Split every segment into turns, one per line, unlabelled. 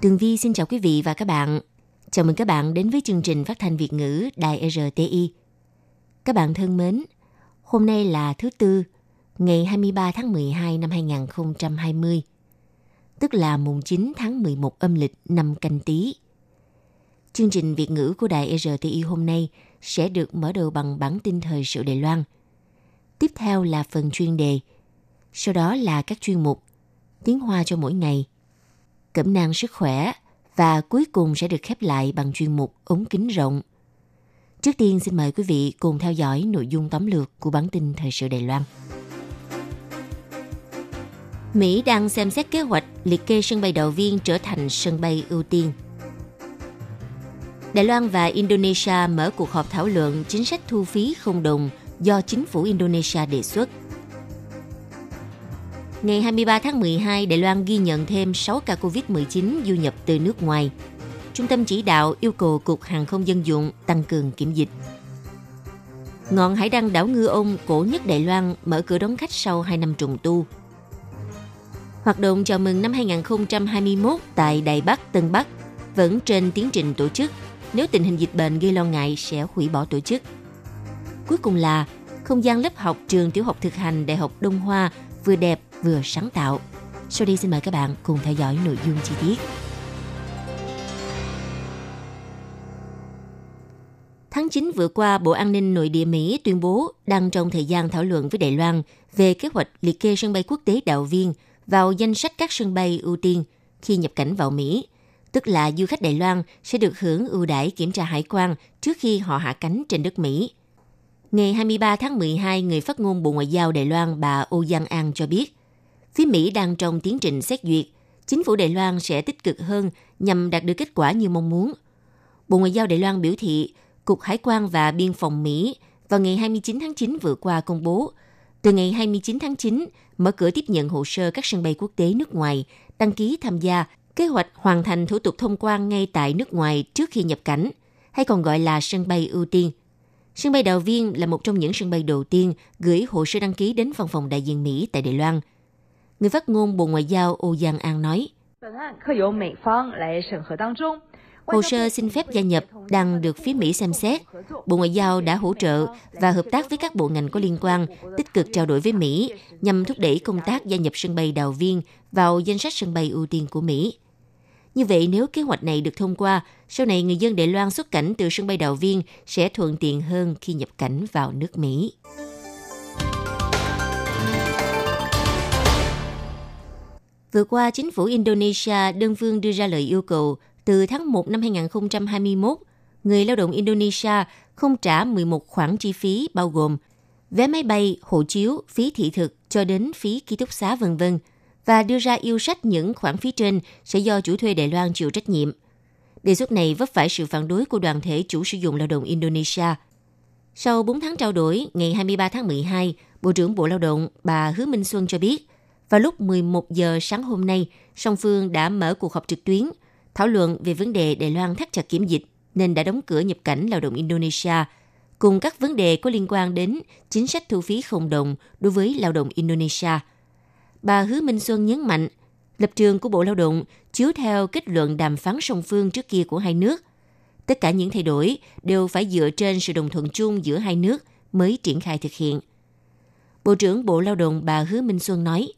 Tường Vi xin chào quý vị và các bạn. Chào mừng các bạn đến với chương trình phát thanh Việt ngữ Đài RTI. Các bạn thân mến, hôm nay là thứ Tư, ngày 23 tháng 12 năm 2020, tức là mùng 9 tháng 11 âm lịch năm canh tí. Chương trình Việt ngữ của Đài RTI hôm nay sẽ được mở đầu bằng bản tin thời sự Đài Loan. Tiếp theo là phần chuyên đề, sau đó là các chuyên mục Tiếng Hoa cho mỗi ngày – cẩm nang sức khỏe và cuối cùng sẽ được khép lại bằng chuyên mục ống kính rộng. Trước tiên, xin mời quý vị cùng theo dõi nội dung tóm lược của bản tin thời sự Đài Loan. Mỹ đang xem xét kế hoạch liệt kê sân bay đầu viên trở thành sân bay ưu tiên. Đài Loan và Indonesia mở cuộc họp thảo luận chính sách thu phí không đồng do chính phủ Indonesia đề xuất – Ngày 23 tháng 12, Đài Loan ghi nhận thêm 6 ca COVID-19 du nhập từ nước ngoài. Trung tâm chỉ đạo yêu cầu Cục Hàng không Dân dụng tăng cường kiểm dịch. Ngọn hải đăng đảo Ngư Ông, cổ nhất Đài Loan, mở cửa đón khách sau 2 năm trùng tu. Hoạt động chào mừng năm 2021 tại Đài Bắc, Tân Bắc vẫn trên tiến trình tổ chức. Nếu tình hình dịch bệnh gây lo ngại sẽ hủy bỏ tổ chức. Cuối cùng là không gian lớp học trường tiểu học thực hành Đại học Đông Hoa vừa đẹp vừa sáng tạo. Sau đây xin mời các bạn cùng theo dõi nội dung chi tiết. Tháng 9 vừa qua, Bộ An ninh Nội địa Mỹ tuyên bố đang trong thời gian thảo luận với Đài Loan về kế hoạch liệt kê sân bay quốc tế Đạo Viên vào danh sách các sân bay ưu tiên khi nhập cảnh vào Mỹ, tức là du khách Đài Loan sẽ được hưởng ưu đãi kiểm tra hải quan trước khi họ hạ cánh trên đất Mỹ. Ngày 23 tháng 12, người phát ngôn Bộ Ngoại giao Đài Loan bà oh Ô Giang An cho biết, phía Mỹ đang trong tiến trình xét duyệt, chính phủ Đài Loan sẽ tích cực hơn nhằm đạt được kết quả như mong muốn. Bộ Ngoại giao Đài Loan biểu thị, Cục Hải quan và Biên phòng Mỹ vào ngày 29 tháng 9 vừa qua công bố, từ ngày 29 tháng 9 mở cửa tiếp nhận hồ sơ các sân bay quốc tế nước ngoài đăng ký tham gia kế hoạch hoàn thành thủ tục thông quan ngay tại nước ngoài trước khi nhập cảnh, hay còn gọi là sân bay ưu tiên. Sân bay Đào Viên là một trong những sân bay đầu tiên gửi hồ sơ đăng ký đến văn phòng đại diện Mỹ tại Đài Loan – Người phát ngôn Bộ Ngoại giao Âu Giang An nói, Hồ sơ xin phép gia nhập đang được phía Mỹ xem xét. Bộ Ngoại giao đã hỗ trợ và hợp tác với các bộ ngành có liên quan, tích cực trao đổi với Mỹ nhằm thúc đẩy công tác gia nhập sân bay Đào Viên vào danh sách sân bay ưu tiên của Mỹ. Như vậy, nếu kế hoạch này được thông qua, sau này người dân Đài Loan xuất cảnh từ sân bay Đào Viên sẽ thuận tiện hơn khi nhập cảnh vào nước Mỹ. Vừa qua, chính phủ Indonesia đơn phương đưa ra lời yêu cầu từ tháng 1 năm 2021, người lao động Indonesia không trả 11 khoản chi phí bao gồm vé máy bay, hộ chiếu, phí thị thực cho đến phí ký túc xá vân vân và đưa ra yêu sách những khoản phí trên sẽ do chủ thuê Đài Loan chịu trách nhiệm. Đề xuất này vấp phải sự phản đối của đoàn thể chủ sử dụng lao động Indonesia. Sau 4 tháng trao đổi, ngày 23 tháng 12, Bộ trưởng Bộ Lao động bà Hứa Minh Xuân cho biết, vào lúc 11 giờ sáng hôm nay, song phương đã mở cuộc họp trực tuyến thảo luận về vấn đề Đài Loan thắt chặt kiểm dịch nên đã đóng cửa nhập cảnh lao động Indonesia, cùng các vấn đề có liên quan đến chính sách thu phí không đồng đối với lao động Indonesia. Bà Hứa Minh Xuân nhấn mạnh, lập trường của Bộ Lao động chiếu theo kết luận đàm phán song phương trước kia của hai nước. Tất cả những thay đổi đều phải dựa trên sự đồng thuận chung giữa hai nước mới triển khai thực hiện. Bộ trưởng Bộ Lao động bà Hứa Minh Xuân nói,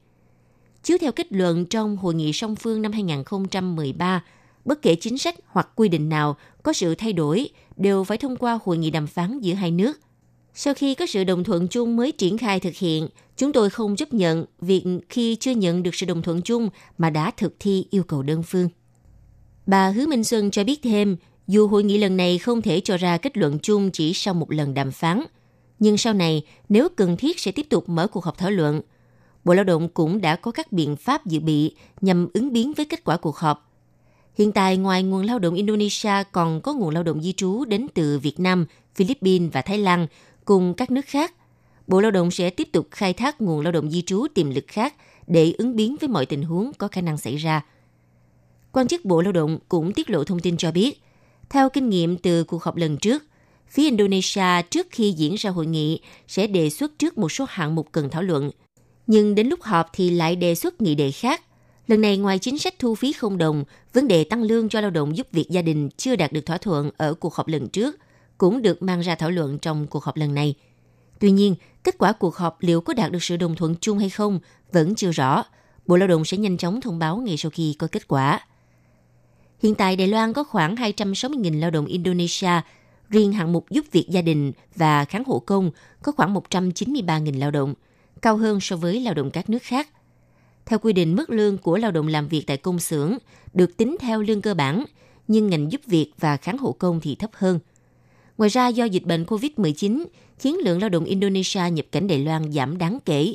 Chiếu theo kết luận trong Hội nghị song phương năm 2013, bất kể chính sách hoặc quy định nào có sự thay đổi đều phải thông qua hội nghị đàm phán giữa hai nước. Sau khi có sự đồng thuận chung mới triển khai thực hiện, chúng tôi không chấp nhận việc khi chưa nhận được sự đồng thuận chung mà đã thực thi yêu cầu đơn phương. Bà Hứa Minh Xuân cho biết thêm, dù hội nghị lần này không thể cho ra kết luận chung chỉ sau một lần đàm phán, nhưng sau này nếu cần thiết sẽ tiếp tục mở cuộc họp thảo luận – Bộ Lao động cũng đã có các biện pháp dự bị nhằm ứng biến với kết quả cuộc họp. Hiện tại, ngoài nguồn lao động Indonesia còn có nguồn lao động di trú đến từ Việt Nam, Philippines và Thái Lan cùng các nước khác. Bộ Lao động sẽ tiếp tục khai thác nguồn lao động di trú tiềm lực khác để ứng biến với mọi tình huống có khả năng xảy ra. Quan chức Bộ Lao động cũng tiết lộ thông tin cho biết, theo kinh nghiệm từ cuộc họp lần trước, phía Indonesia trước khi diễn ra hội nghị sẽ đề xuất trước một số hạng mục cần thảo luận. Nhưng đến lúc họp thì lại đề xuất nghị đề khác. Lần này ngoài chính sách thu phí không đồng, vấn đề tăng lương cho lao động giúp việc gia đình chưa đạt được thỏa thuận ở cuộc họp lần trước cũng được mang ra thảo luận trong cuộc họp lần này. Tuy nhiên, kết quả cuộc họp liệu có đạt được sự đồng thuận chung hay không vẫn chưa rõ. Bộ Lao động sẽ nhanh chóng thông báo ngay sau khi có kết quả. Hiện tại Đài Loan có khoảng 260.000 lao động Indonesia, riêng hạng mục giúp việc gia đình và kháng hộ công có khoảng 193.000 lao động, cao hơn so với lao động các nước khác. Theo quy định, mức lương của lao động làm việc tại công xưởng được tính theo lương cơ bản, nhưng ngành giúp việc và kháng hộ công thì thấp hơn. Ngoài ra, do dịch bệnh COVID-19 khiến lượng lao động Indonesia nhập cảnh Đài Loan giảm đáng kể.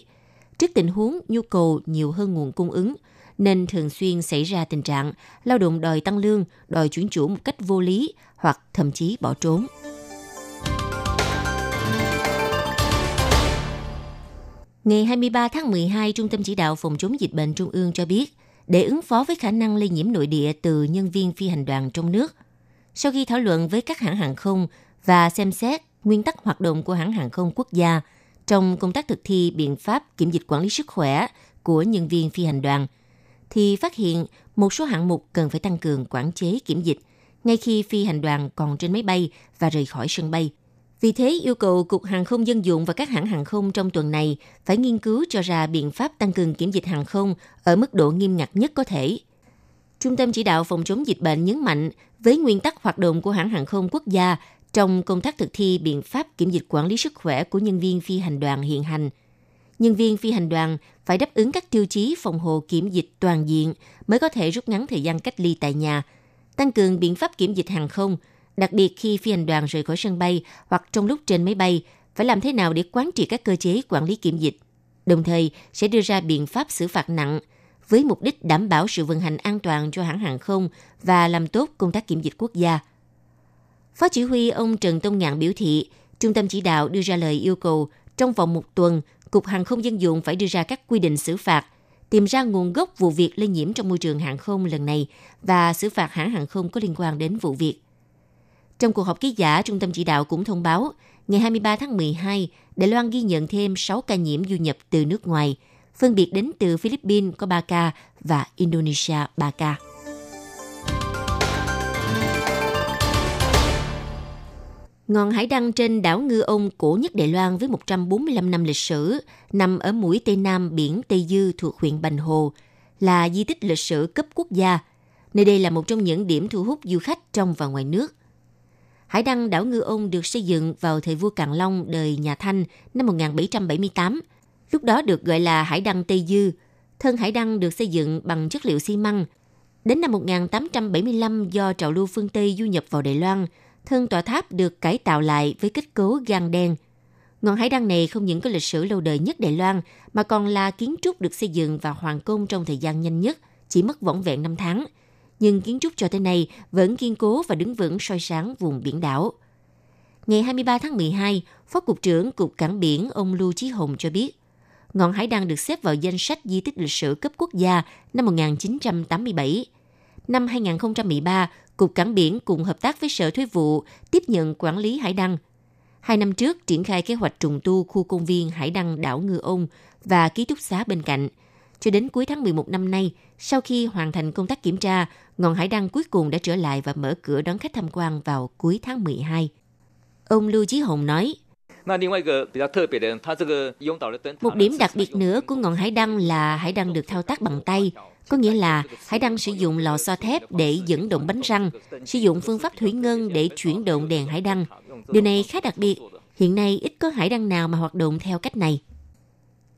Trước tình huống nhu cầu nhiều hơn nguồn cung ứng, nên thường xuyên xảy ra tình trạng lao động đòi tăng lương, đòi chuyển chủ một cách vô lý hoặc thậm chí bỏ trốn. Ngày 23 tháng 12, Trung tâm Chỉ đạo Phòng chống dịch bệnh Trung ương cho biết, để ứng phó với khả năng lây nhiễm nội địa từ nhân viên phi hành đoàn trong nước, sau khi thảo luận với các hãng hàng không và xem xét nguyên tắc hoạt động của hãng hàng không quốc gia trong công tác thực thi biện pháp kiểm dịch quản lý sức khỏe của nhân viên phi hành đoàn, thì phát hiện một số hạng mục cần phải tăng cường quản chế kiểm dịch ngay khi phi hành đoàn còn trên máy bay và rời khỏi sân bay. Vì thế, yêu cầu Cục Hàng không Dân dụng và các hãng hàng không trong tuần này phải nghiên cứu cho ra biện pháp tăng cường kiểm dịch hàng không ở mức độ nghiêm ngặt nhất có thể. Trung tâm chỉ đạo phòng chống dịch bệnh nhấn mạnh với nguyên tắc hoạt động của hãng hàng không quốc gia trong công tác thực thi biện pháp kiểm dịch quản lý sức khỏe của nhân viên phi hành đoàn hiện hành. Nhân viên phi hành đoàn phải đáp ứng các tiêu chí phòng hộ kiểm dịch toàn diện mới có thể rút ngắn thời gian cách ly tại nhà, tăng cường biện pháp kiểm dịch hàng không, đặc biệt khi phi hành đoàn rời khỏi sân bay hoặc trong lúc trên máy bay, phải làm thế nào để quán triệt các cơ chế quản lý kiểm dịch. Đồng thời sẽ đưa ra biện pháp xử phạt nặng với mục đích đảm bảo sự vận hành an toàn cho hãng hàng không và làm tốt công tác kiểm dịch quốc gia – Phó chỉ huy ông Trần Tông Ngạn biểu thị, Trung tâm chỉ đạo đưa ra lời yêu cầu trong vòng một tuần, Cục Hàng không Dân dụng phải đưa ra các quy định xử phạt, tìm ra nguồn gốc vụ việc lây nhiễm trong môi trường hàng không lần này và xử phạt hãng hàng không có liên quan đến vụ việc. Trong cuộc họp ký giả, Trung tâm chỉ đạo cũng thông báo, ngày 23 tháng 12, Đài Loan ghi nhận thêm 6 ca nhiễm du nhập từ nước ngoài, phân biệt đến từ Philippines có 3 ca và Indonesia 3 ca. Ngọn hải đăng trên đảo Ngư Ông cổ nhất Đài Loan với 145 năm lịch sử, nằm ở mũi Tây Nam biển Tây Dư thuộc huyện Bành Hồ, là di tích lịch sử cấp quốc gia. Nơi đây là một trong những điểm thu hút du khách trong và ngoài nước. Hải đăng đảo Ngư Ông được xây dựng vào thời vua Càn Long đời nhà Thanh năm 1778. Lúc đó được gọi là Hải đăng Tây Dư. Thân hải đăng được xây dựng bằng chất liệu xi măng. Đến năm 1875 do trào lưu phương Tây du nhập vào Đài Loan – thân tòa tháp được cải tạo lại với kết cấu gan đen. Ngọn hải đăng này không những có lịch sử lâu đời nhất Đài Loan, mà còn là kiến trúc được xây dựng và hoàn công trong thời gian nhanh nhất, chỉ mất vỏn vẹn 5 tháng. Nhưng kiến trúc cho tới nay vẫn kiên cố và đứng vững soi sáng vùng biển đảo. Ngày 23 tháng 12, Phó Cục trưởng Cục Cảng Biển ông Lưu Chí Hồng cho biết, ngọn hải đăng được xếp vào danh sách di tích lịch sử cấp quốc gia năm 1987. Năm 2013, Cục Cảng Biển cùng hợp tác với Sở Thuế vụ tiếp nhận quản lý hải đăng. Hai năm trước triển khai kế hoạch trùng tu khu công viên hải đăng đảo Ngư Ông và ký túc xá bên cạnh. Cho đến cuối tháng 11 năm nay, sau khi hoàn thành công tác kiểm tra, ngọn hải đăng cuối cùng đã trở lại và mở cửa đón khách tham quan vào cuối tháng 12. Ông Lưu Chí Hồng nói, một điểm đặc biệt nữa của ngọn hải đăng là hải đăng được thao tác bằng tay, có nghĩa là hải đăng sử dụng lò xo thép để dẫn động bánh răng, sử dụng phương pháp thủy ngân để chuyển động đèn hải đăng. Điều này khá đặc biệt. Hiện nay ít có hải đăng nào mà hoạt động theo cách này.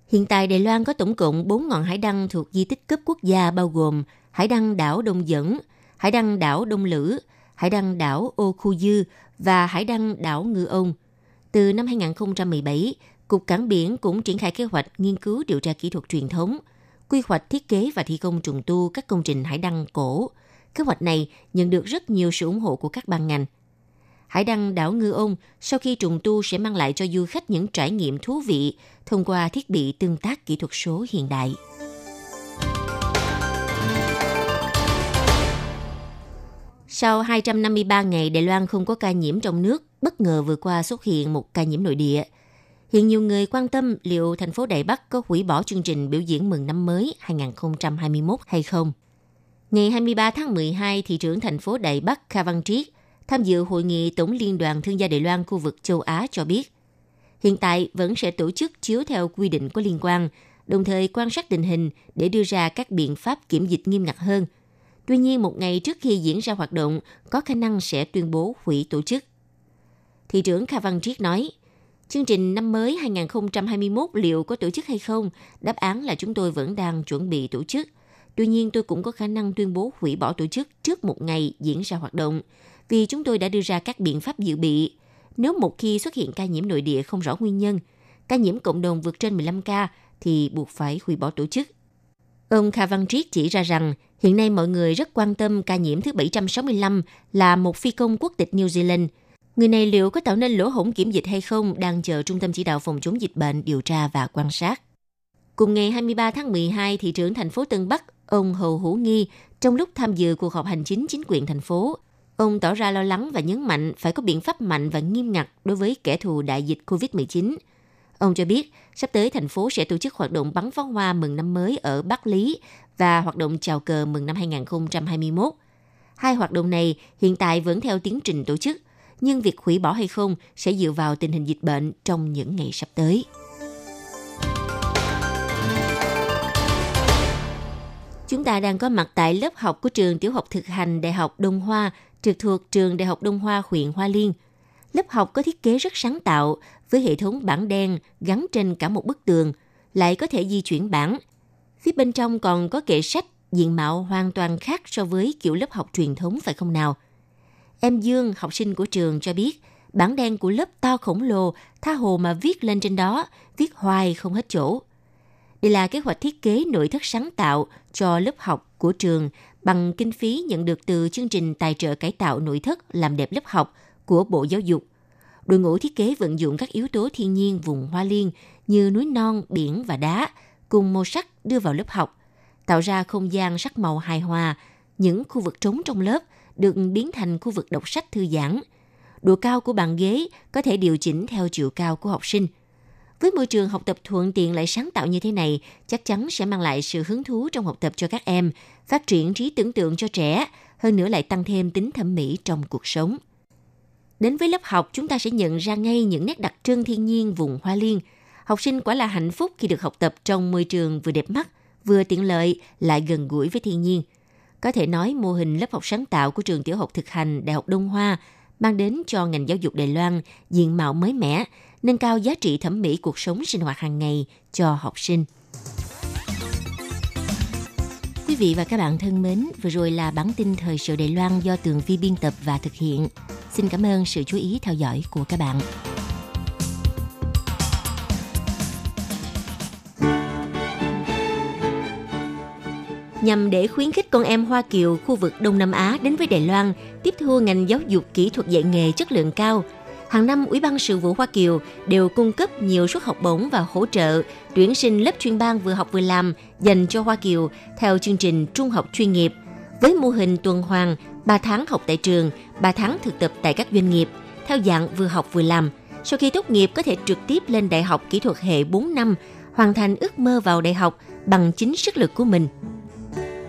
Hiện tại Đài Loan có tổng cộng 4 ngọn hải đăng thuộc di tích cấp quốc gia bao gồm hải đăng đảo Đông Dẫn, hải đăng đảo Đông Lữ, hải đăng đảo Ô Khu Dư và hải đăng đảo Ngư Ông. Từ năm 2017, Cục Cảng Biển cũng triển khai kế hoạch nghiên cứu điều tra kỹ thuật truyền thống – quy hoạch thiết kế và thi công trùng tu các công trình hải đăng cổ, Kế hoạch này nhận được rất nhiều sự ủng hộ của các ban ngành. Hải đăng đảo Ngư Ông sau khi trùng tu sẽ mang lại cho du khách những trải nghiệm thú vị thông qua thiết bị tương tác kỹ thuật số hiện đại. Sau 253 ngày Đài Loan không có ca nhiễm trong nước, bất ngờ vừa qua xuất hiện một ca nhiễm nội địa. Hiện nhiều người quan tâm liệu thành phố Đài Bắc có hủy bỏ chương trình biểu diễn mừng năm mới 2021 hay không. Ngày 23 tháng 12, thị trưởng thành phố Đài Bắc Kha Văn Triết tham dự hội nghị Tổng Liên đoàn Thương gia Đài Loan khu vực châu Á cho biết, hiện tại vẫn sẽ tổ chức chiếu theo quy định có liên quan, đồng thời quan sát tình hình để đưa ra các biện pháp kiểm dịch nghiêm ngặt hơn – Tuy nhiên, một ngày trước khi diễn ra hoạt động, có khả năng sẽ tuyên bố hủy tổ chức. Thị trưởng Kha Văn Triết nói, chương trình năm mới 2021 liệu có tổ chức hay không? Đáp án là chúng tôi vẫn đang chuẩn bị tổ chức. Tuy nhiên, tôi cũng có khả năng tuyên bố hủy bỏ tổ chức trước một ngày diễn ra hoạt động, vì chúng tôi đã đưa ra các biện pháp dự bị. Nếu một khi xuất hiện ca nhiễm nội địa không rõ nguyên nhân, ca nhiễm cộng đồng vượt trên 15 ca, thì buộc phải hủy bỏ tổ chức. Ông Kha Văn Triết chỉ ra rằng hiện nay mọi người rất quan tâm ca nhiễm thứ 765 là một phi công quốc tịch New Zealand. Người này liệu có tạo nên lỗ hổng kiểm dịch hay không đang chờ Trung tâm Chỉ đạo Phòng chống dịch bệnh điều tra và quan sát. Cùng ngày 23 tháng 12, thị trưởng thành phố Tân Bắc, ông Hồ Hữu Nghi, trong lúc tham dự cuộc họp hành chính chính quyền thành phố, ông tỏ ra lo lắng và nhấn mạnh phải có biện pháp mạnh và nghiêm ngặt đối với kẻ thù đại dịch COVID-19 – Ông cho biết, sắp tới thành phố sẽ tổ chức hoạt động bắn pháo hoa mừng năm mới ở Bắc Lý và hoạt động chào cờ mừng năm 2021. Hai hoạt động này hiện tại vẫn theo tiến trình tổ chức, nhưng việc hủy bỏ hay không sẽ dựa vào tình hình dịch bệnh trong những ngày sắp tới. Chúng ta đang có mặt tại lớp học của trường tiểu học thực hành Đại học Đông Hoa, trực thuộc trường Đại học Đông Hoa huyện Hoa Liên. Lớp học có thiết kế rất sáng tạo với hệ thống bảng đen gắn trên cả một bức tường, lại có thể di chuyển bảng. Phía bên trong còn có kệ sách, diện mạo hoàn toàn khác so với kiểu lớp học truyền thống phải không nào? Em Dương, học sinh của trường cho biết, bảng đen của lớp to khổng lồ, tha hồ mà viết lên trên đó, viết hoài không hết chỗ. Đây là kế hoạch thiết kế nội thất sáng tạo cho lớp học của trường bằng kinh phí nhận được từ chương trình tài trợ cải tạo nội thất làm đẹp lớp học của Bộ Giáo dục – Đội ngũ thiết kế vận dụng các yếu tố thiên nhiên vùng Hoa Liên như núi non, biển và đá cùng màu sắc đưa vào lớp học, tạo ra không gian sắc màu hài hòa. Những khu vực trống trong lớp được biến thành khu vực đọc sách thư giãn. Độ cao của bàn ghế có thể điều chỉnh theo chiều cao của học sinh. Với môi trường học tập thuận tiện lại sáng tạo như thế này, chắc chắn sẽ mang lại sự hứng thú trong học tập cho các em, phát triển trí tưởng tượng cho trẻ, hơn nữa lại tăng thêm tính thẩm mỹ trong cuộc sống. Đến với lớp học, chúng ta sẽ nhận ra ngay những nét đặc trưng thiên nhiên vùng Hoa Liên. Học sinh quả là hạnh phúc khi được học tập trong môi trường vừa đẹp mắt, vừa tiện lợi, lại gần gũi với thiên nhiên. Có thể nói mô hình lớp học sáng tạo của trường tiểu học thực hành Đại học Đông Hoa mang đến cho ngành giáo dục Đài Loan diện mạo mới mẻ, nâng cao giá trị thẩm mỹ cuộc sống sinh hoạt hàng ngày cho học sinh. Quý vị và các bạn thân mến, vừa rồi là bản tin thời sự Đài Loan do Tường Vi biên tập và thực hiện. Xin cảm ơn sự chú ý theo dõi của các bạn. Nhằm để khuyến khích con em Hoa Kiều khu vực Đông Nam Á đến với Đài Loan, tiếp thu ngành giáo dục kỹ thuật dạy nghề chất lượng cao, hàng năm Ủy ban Sự vụ Hoa Kiều đều cung cấp nhiều suất học bổng và hỗ trợ tuyển sinh lớp chuyên ban vừa học vừa làm dành cho Hoa Kiều theo chương trình trung học chuyên nghiệp với mô hình tuần hoàn 3 tháng học tại trường, 3 tháng thực tập tại các doanh nghiệp, theo dạng vừa học vừa làm. Sau khi tốt nghiệp có thể trực tiếp lên đại học kỹ thuật hệ 4 năm, hoàn thành ước mơ vào đại học bằng chính sức lực của mình.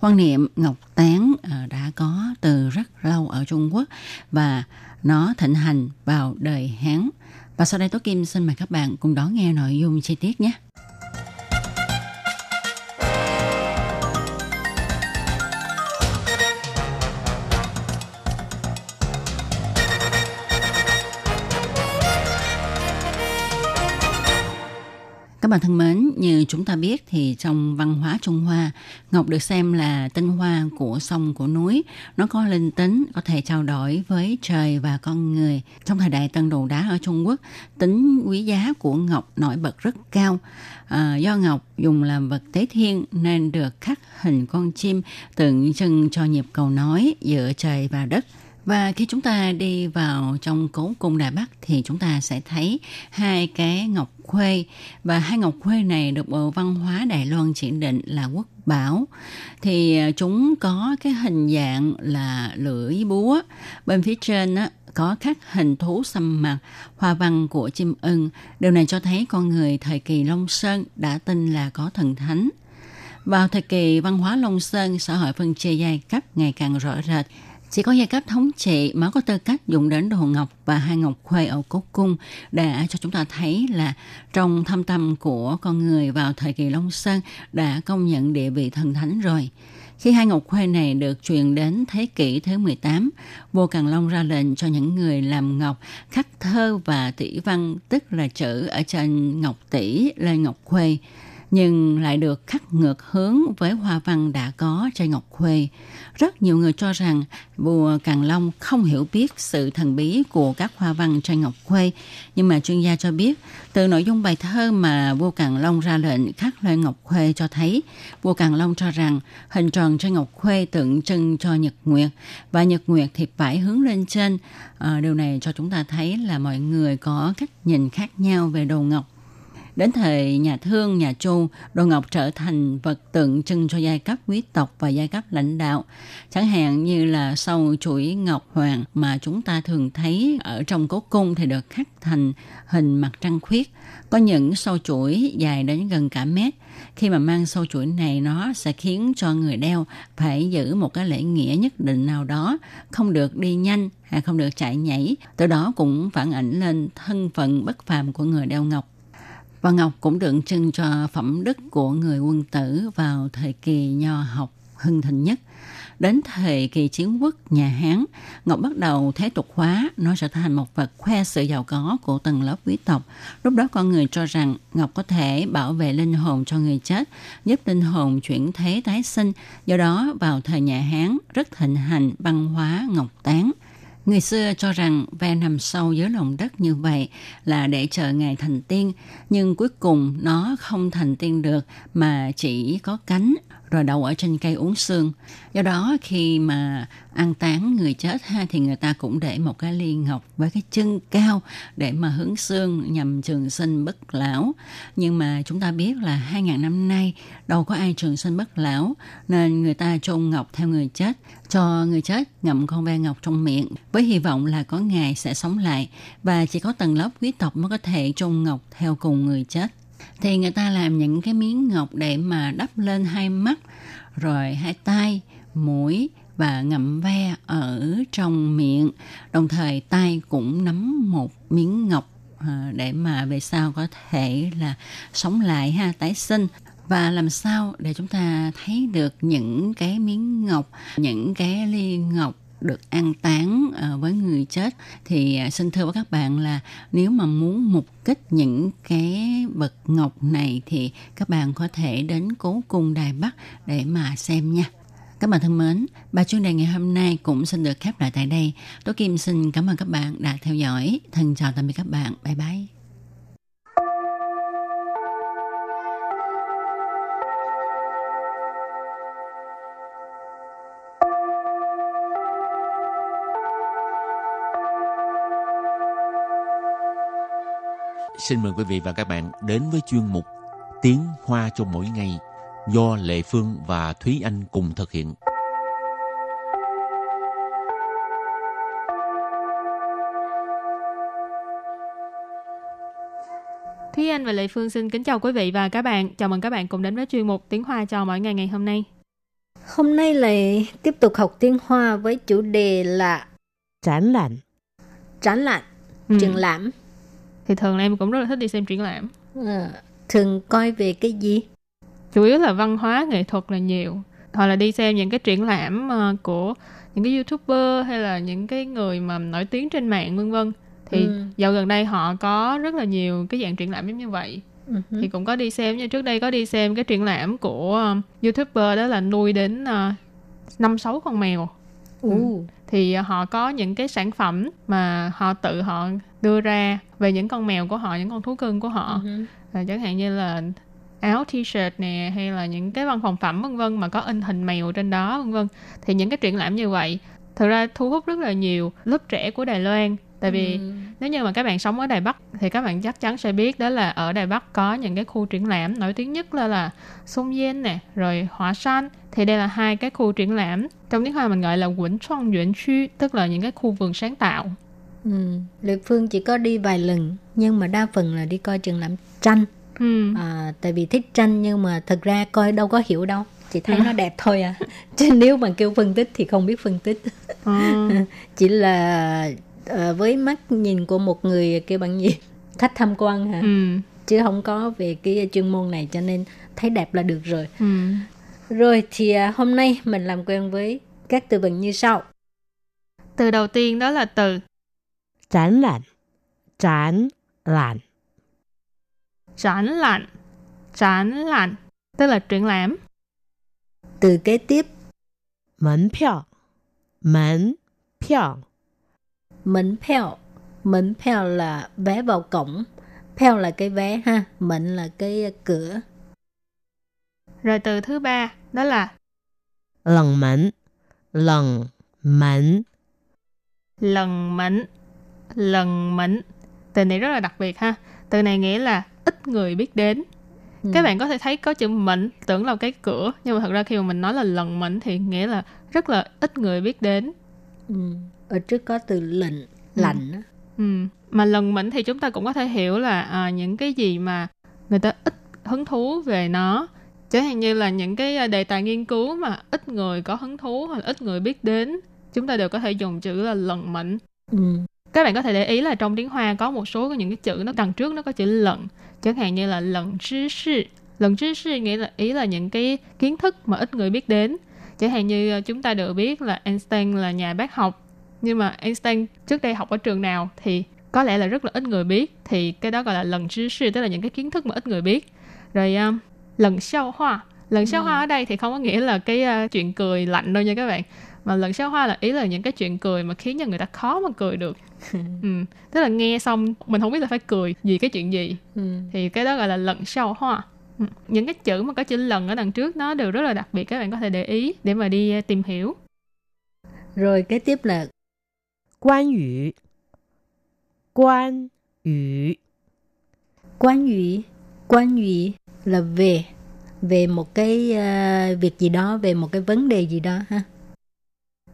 quan niệm ngọc tán ờ, đã có từ rất lâu ở Trung Quốc và nó thịnh hành vào đời Hán. Và sau đây Tố Kim xin mời các bạn cùng đón nghe nội dung chi tiết nhé. Các bạn thân mến, như chúng ta biết thì trong văn hóa Trung Hoa, ngọc được xem là tinh hoa của sông của núi. Nó có linh tính, có thể trao đổi với trời và con người. Trong thời đại tân đồ đá ở Trung Quốc, tính quý giá của ngọc nổi bật rất cao. À, do ngọc dùng làm vật tế thiên nên được khắc hình con chim tượng trưng cho nhịp cầu nói giữa trời và đất. Và khi chúng ta đi vào trong cố cung Đài Bắc thì chúng ta sẽ thấy hai cái ngọc khuê và hai ngọc khuê này được Bộ Văn hóa Đài Loan chỉ định là quốc bảo thì à, chúng có cái hình dạng là lưỡi búa bên phía trên á, có khắc hình thú xăm mặt, hoa văn của chim ưng. Điều này cho thấy con người thời kỳ Long Sơn đã tin là có thần thánh. Vào thời kỳ văn hóa Long Sơn, xã hội phân chia giai cấp ngày càng rõ rệt. Chỉ có giai cấp thống trị mới có tư cách dùng đến đồ ngọc và hai ngọc khuê ở cốt cung đã cho chúng ta thấy là trong thâm tâm của con người vào thời kỳ Long Sơn đã công nhận địa vị thần thánh rồi. Khi hai ngọc khuê này được truyền đến thế kỷ thứ 18, vua Càn Long ra lệnh cho những người làm ngọc khắc thơ và tỷ văn, tức là chữ ở trên ngọc tỷ lên ngọc khuê nhưng lại được khắc ngược hướng với hoa văn đã có trên ngọc khuê. Rất nhiều người cho rằng vua Càn Long không hiểu biết sự thần bí của các hoa văn trên ngọc khuê, nhưng mà chuyên gia cho biết từ nội dung bài thơ mà vua Càn Long ra lệnh khắc lên ngọc khuê cho thấy vua Càn Long cho rằng hình tròn trên ngọc khuê tượng trưng cho nhật nguyệt và nhật nguyệt thì phải hướng lên trên. À, điều này cho chúng ta thấy là mọi người có cách nhìn khác nhau về đồ ngọc Đến thời nhà Thương, nhà Chu, đồ ngọc trở thành vật tượng trưng cho giai cấp quý tộc và giai cấp lãnh đạo. Chẳng hạn như là sau chuỗi ngọc hoàng mà chúng ta thường thấy ở trong cố cung thì được khắc thành hình mặt trăng khuyết. Có những sâu chuỗi dài đến gần cả mét. Khi mà mang sâu chuỗi này nó sẽ khiến cho người đeo phải giữ một cái lễ nghĩa nhất định nào đó, không được đi nhanh hay không được chạy nhảy. Từ đó cũng phản ảnh lên thân phận bất phàm của người đeo ngọc. Và ngọc cũng tượng trưng cho phẩm đức của người quân tử vào thời kỳ nho học hưng thịnh nhất. Đến thời kỳ chiến quốc nhà Hán, ngọc bắt đầu thế tục hóa, nó trở thành một vật khoe sự giàu có của tầng lớp quý tộc. Lúc đó con người cho rằng ngọc có thể bảo vệ linh hồn cho người chết, giúp linh hồn chuyển thế tái sinh. Do đó, vào thời nhà Hán, rất thịnh hành văn hóa ngọc tán – Người xưa cho rằng ve nằm sâu dưới lòng đất như vậy là để chờ ngày thành tiên, nhưng cuối cùng nó không thành tiên được mà chỉ có cánh rồi đậu ở trên cây uống xương. Do đó khi mà ăn táng người chết ha, thì người ta cũng để một cái ly ngọc với cái chân cao để mà hướng xương nhằm trường sinh bất lão. Nhưng mà chúng ta biết là 2.000 năm nay đâu có ai trường sinh bất lão, nên người ta chôn ngọc theo người chết, cho người chết ngậm con ve ngọc trong miệng, với hy vọng là có ngày sẽ sống lại và chỉ có tầng lớp quý tộc mới có thể chôn ngọc theo cùng người chết thì người ta làm những cái miếng ngọc để mà đắp lên hai mắt, rồi hai tay, mũi và ngậm ve ở trong miệng. Đồng thời tay cũng nắm một miếng ngọc à, để mà về sau có thể là sống lại ha, tái sinh. Và làm sao để chúng ta thấy được những cái miếng ngọc, những cái ly ngọc được an táng à, với người chết? Thì à, xin thưa với các bạn là nếu mà muốn mục kích những cái vật ngọc này thì các bạn có thể đến cố cung đài bắc để mà xem nha. Các bạn thân mến, bài chuyên đề ngày hôm nay cũng xin được khép lại tại đây. Tố Kim xin cảm ơn các bạn đã theo dõi. Thân chào tạm biệt các bạn. Bye bye.
Xin mời quý vị và các bạn đến với chuyên mục Tiếng Hoa cho mỗi ngày do Lệ Phương và Thúy Anh cùng thực hiện.
Thúy Anh và Lệ Phương xin kính chào quý vị và các bạn. Chào mừng các bạn cùng đến với chuyên mục Tiếng Hoa cho mỗi ngày ngày hôm nay.
Hôm nay lại tiếp tục học tiếng Hoa với chủ đề là
Triển lãm.
triển lãm,
Ừ.
triển lãm.
Thì thường là em cũng rất là thích đi xem triển lãm.
Ờ, thường coi về cái gì?
Chủ yếu là văn hóa, nghệ thuật là nhiều. Hoặc là đi xem những cái triển lãm ờ, của những cái YouTuber hay là những cái người mà nổi tiếng trên mạng vân vân. Thì
Ừ.
dạo gần đây họ có rất là nhiều cái dạng triển lãm giống như vậy.
Ừ hứ.
Thì cũng có đi xem như trước đây có đi xem cái triển lãm của ờ, YouTuber đó là nuôi đến ờ, năm sáu con mèo.
Ồ,
thì họ có những cái sản phẩm mà họ tự họ đưa ra về những con mèo của họ những con thú cưng của họ
ừ hứ.
à, chẳng hạn như là áo t-shirt nè hay là những cái văn phòng phẩm vân vân mà có in hình mèo trên đó vân vân thì những cái triển lãm như vậy thực ra thu hút rất là nhiều lớp trẻ của Đài Loan tại vì
Ừ.
nếu như mà các bạn sống ở Đài Bắc thì các bạn chắc chắn sẽ biết đó là ở Đài Bắc có những cái khu triển lãm nổi tiếng nhất là là Sông Yên nè, rồi Hỏa San thì đây là hai cái khu triển lãm trong tiếng Hoa mình gọi là Quỳnh 创 Yuan 区 tức là những cái khu vườn sáng tạo.
Ừ. Lệ Phương chỉ có đi vài lần nhưng mà đa phần là đi coi triển lãm tranh.
Ừ.
À, tại vì thích tranh nhưng mà thực ra coi đâu có hiểu đâu. Chỉ thấy nó đẹp thôi à. Chứ nếu mà kêu phân tích thì không biết phân tích.
Ờ.
Chỉ là ờ, với mắt nhìn của một người kêu bằng gì? Khách tham quan hả?
ừ.
Chứ không có về cái chuyên môn này cho nên thấy đẹp là được rồi.
Ừ.
Rồi thì à, hôm nay mình làm quen với các từ vựng như sau.
Từ đầu tiên đó là từ
Triển lãm. Triển lãm.
triển lãm. Triển lãm tức là triển lãm.
Từ kế tiếp,
门票。门票。
mệnh phèo. Mệnh phèo là vé vào cổng. Phèo là cái vé ha. Mệnh là cái à, cửa.
Rồi từ thứ ba đó là
冷门。冷门。
lần mệnh. Lần mệnh. Từ này rất là đặc biệt ha. Từ này nghĩa là ít người biết đến.
Ừ.
Các bạn có thể thấy có chữ mệnh tưởng là cái cửa nhưng mà thật ra khi mà mình nói là lần mệnh thì nghĩa là rất là ít người biết đến.
Ừ. Ở trước có từ lệnh, lạnh. á.
Ừ. Mà lần mệnh thì chúng ta cũng có thể hiểu là à, những cái gì mà người ta ít hứng thú về nó. Chẳng hạn như là những cái à, đề tài nghiên cứu mà ít người có hứng thú hoặc ít người biết đến. Chúng ta đều có thể dùng chữ là lần mệnh.
Ừ
các bạn có thể để ý là trong tiếng Hoa có một số những cái chữ nó đằng trước nó có chữ lận chẳng hạn như là lận trí sư lận trí sư nghĩa là ý là những cái kiến thức mà ít người biết đến. Chẳng hạn như ờ, chúng ta được biết là Einstein là nhà bác học. Nhưng mà Einstein trước đây học ở trường nào thì có lẽ là rất là ít người biết. Thì cái đó gọi là lần trí sư tức là những cái kiến thức mà ít người biết. Rồi um, lần sau hoa lần sau hoa ừ. ở đây thì không có nghĩa là cái uh, chuyện cười lạnh đâu nha các bạn. Mà lần sau hoa là ý là những cái chuyện cười mà khiến cho người ta khó mà cười được. ừ. tức là nghe xong mình không biết là phải cười vì cái chuyện gì.
Ừ.
thì cái đó gọi là lận sau hoa ừ. những cái chữ mà có chữ lần ở đằng trước nó đều rất là đặc biệt các bạn có thể để ý để mà đi à, tìm hiểu.
Rồi kế tiếp là
quan yu. Quan yu.
Quan yu. Quan yu là về về một cái uh, việc gì đó về một cái vấn đề gì đó ha.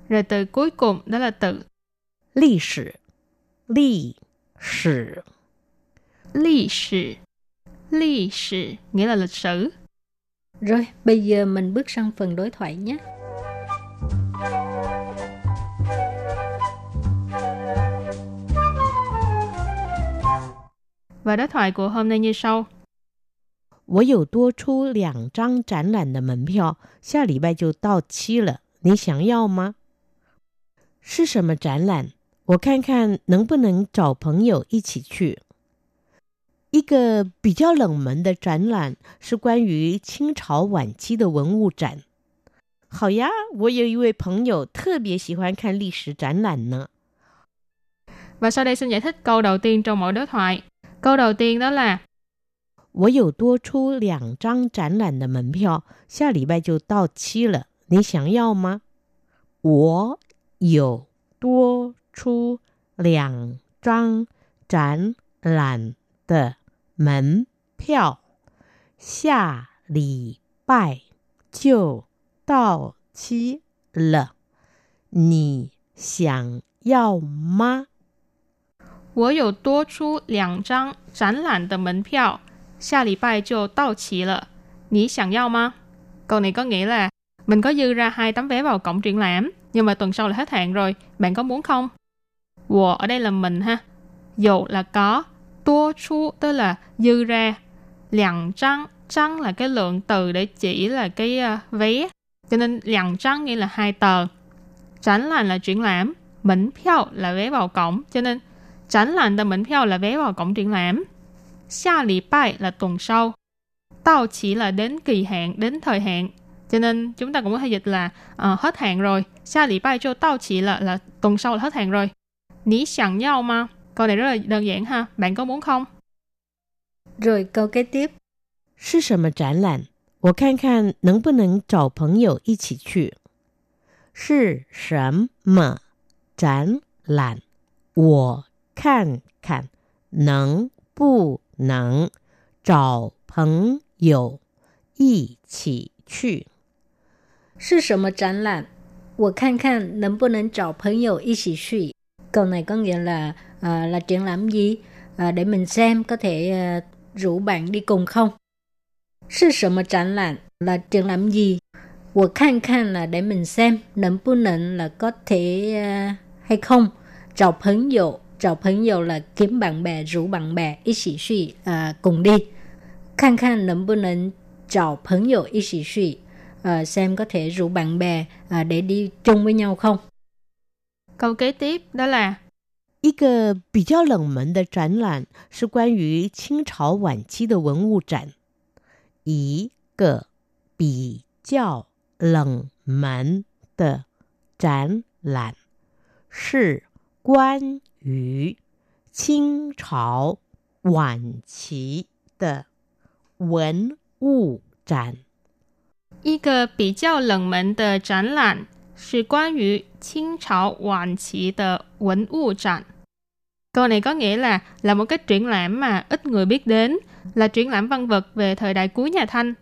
Rồi từ cuối cùng đó là từ lịch sử.
历史。历史。
lịch sử lịch sử nghĩa là lịch sử
Rồi, bây giờ mình bước sang phần đối thoại nhé.
và đối thoại của hôm nay như sau
我有多出两张展览的门票，下礼拜就到期了，你想要吗？是什么展览？ 我看看能不能找朋友一起去。一个比较冷门的展览是关于清朝晚期的文物展。好呀，我有一位朋友特别喜欢看历史展览呢。
và sau đây xin giải thích câu đầu tiên trong mỗi đối thoại câu đầu tiên đó là
我有多出两张展览的门票，下礼拜就到期了，你想要吗？我有多 出两张展览
的门票下礼拜就到期了，你想要吗？
我有多出两张展览的门票，下礼拜就到期了。你想要吗? Câu này có nghĩa là mình có dư ra hai tấm vé vào cổng triển lãm, nhưng mà tuần sau là hết hạn rồi, bạn có muốn không? Wo ở đây là mình ha. Dụ là có, tua chu tức là dư ra, lặng trăng. Trăng là cái lượng từ để chỉ là cái uh, vé. Cho nên lặng trăng nghĩa là hai tờ. Triển lãm là triển lãm, mệnh 票 là vé vào cổng, cho nên triển lãm là mệnh 票 là vé vào cổng triển lãm. Xa lì bài là tuần sau. Tao chỉ là đến kỳ hạn, đến thời hạn. Cho nên chúng ta cũng có thể dịch là uh, hết hạn rồi. Xa lì bài cho tao chỉ là là tuần sau là hết hạn rồi. Ní sẵn nhau mà. Câu này rất là đơn giản ha. Bạn có muốn không?
Rồi câu kế tiếp.
是什么展览？我看看能不能找朋友一起去。是什么展览？我看看能不能找朋友一起去。
是什么展览？我看看能不能找朋友一起去。 Câu này có nghĩa là à, là triển lãm gì? À, để mình xem có thể à, rủ bạn đi cùng không? sự sở mà triển là là triển lãm gì? Của khăn khăn là để mình xem nấm bu nịnh là có thể à, hay không? Trọc hứng dụ Trọc hứng dụ là kiếm bạn bè, rủ bạn bè, ý sĩ suy à, cùng đi. Khăn khăn nấm bu nịnh trọc hứng dụ ý sĩ suy à, xem có thể rủ bạn bè à, để đi chung với nhau không?
Câu kế tiếp đó là
一个比较冷门的展览是关于清朝晚期的文物展。一个比较冷门的展览是关于清朝晚期的文物展。
一个比较冷门的展览 是关于清朝晚期的文物展。Câu này có nghĩa là là một cái triển lãm mà ít người biết đến, là triển lãm văn vật về thời đại cuối nhà Thanh.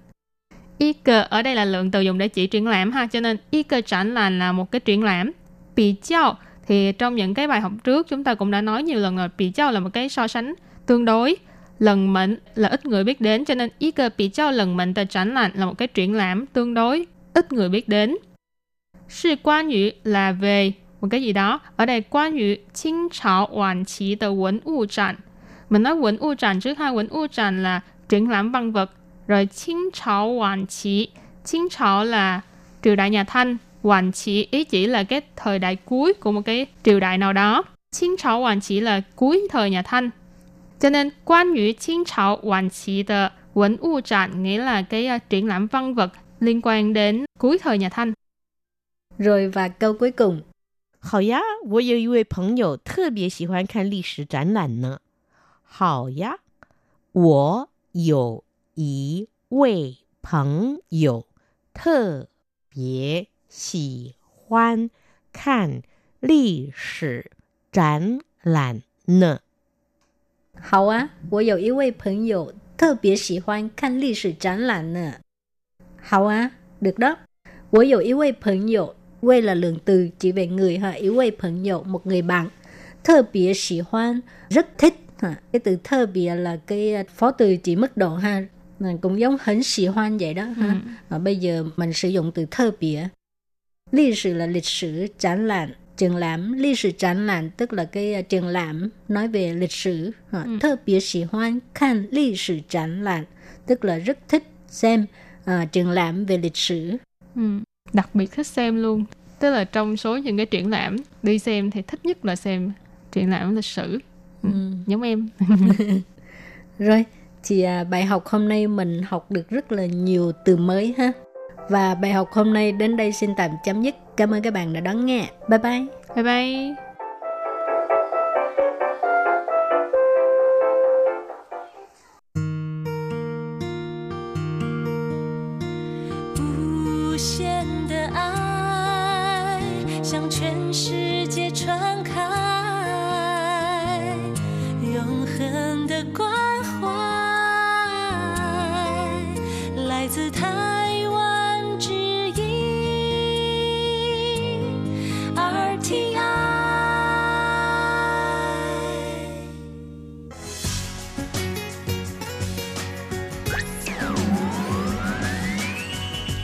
Y cờ ở đây là lượng từ dùng để chỉ triển lãm ha, cho nên y cờ triển lãm là một cái triển lãm. Bị chao thì trong những cái bài học trước chúng ta cũng đã nói nhiều lần rồi, bị chao là một cái so sánh tương đối. Lần mệnh là ít người biết đến, cho nên y cờ bị chao lần mệnh tờ triển lãm là một cái triển lãm tương đối ít người biết đến. Sự quan ngữ là về một cái gì đó. Ở đây quan ngữ清朝晚期的文物展. Mình nói文物展trước hai文物展là triển lãm văn vật. Rồi清朝晚期.清朝là triều đại nhà Thanh. Hoàn chỉ ý chỉ là cái thời đại cuối của một cái triều đại nào đó.清朝晚期là cuối thời nhà Thanh. Cho nên quan ngữ清朝晚期的文物展 nghĩa là cái uh, triển lãm văn vật liên quan đến cuối thời nhà Thanh.
Rồi và câu cuối cùng.
好呀，我有一位朋友特别喜欢看历史展览呢。好呀，我有一位朋友特别喜欢看历史展览呢。
好啊，我有一位朋友特别喜欢看历史展览呢。好啊, được đó. 我有一位朋友 quê là lượng từ chỉ về người ha, ý quê 朋友, một người bạn. Thơ bìa sĩ hoan, rất thích. Ha. Cái từ thơ bìa là cái phó từ chỉ mức độ ha. Cũng giống hẳn sĩ hoan vậy đó ha. Ừ. bây giờ mình sử dụng từ thơ bìa. Lịch sử là lịch sử, triển lãm, triển lãm, lịch sử triển lãm tức là cái triển lãm nói về lịch sử. Ha. Ừ. Thơ bìa sĩ hoan, khan lịch sử triển lãm tức là rất thích xem uh, triển lãm về lịch sử.
Ừ đặc biệt thích xem luôn. Tức là trong số những cái triển lãm đi xem thì thích nhất là xem triển lãm lịch sử. Ừ. ừ. giống em.
Rồi thì à, bài học hôm nay mình học được rất là nhiều từ mới ha. Và bài học hôm nay đến đây xin tạm chấm dứt. Cảm ơn các bạn đã đón nghe. Bye bye.
Bye bye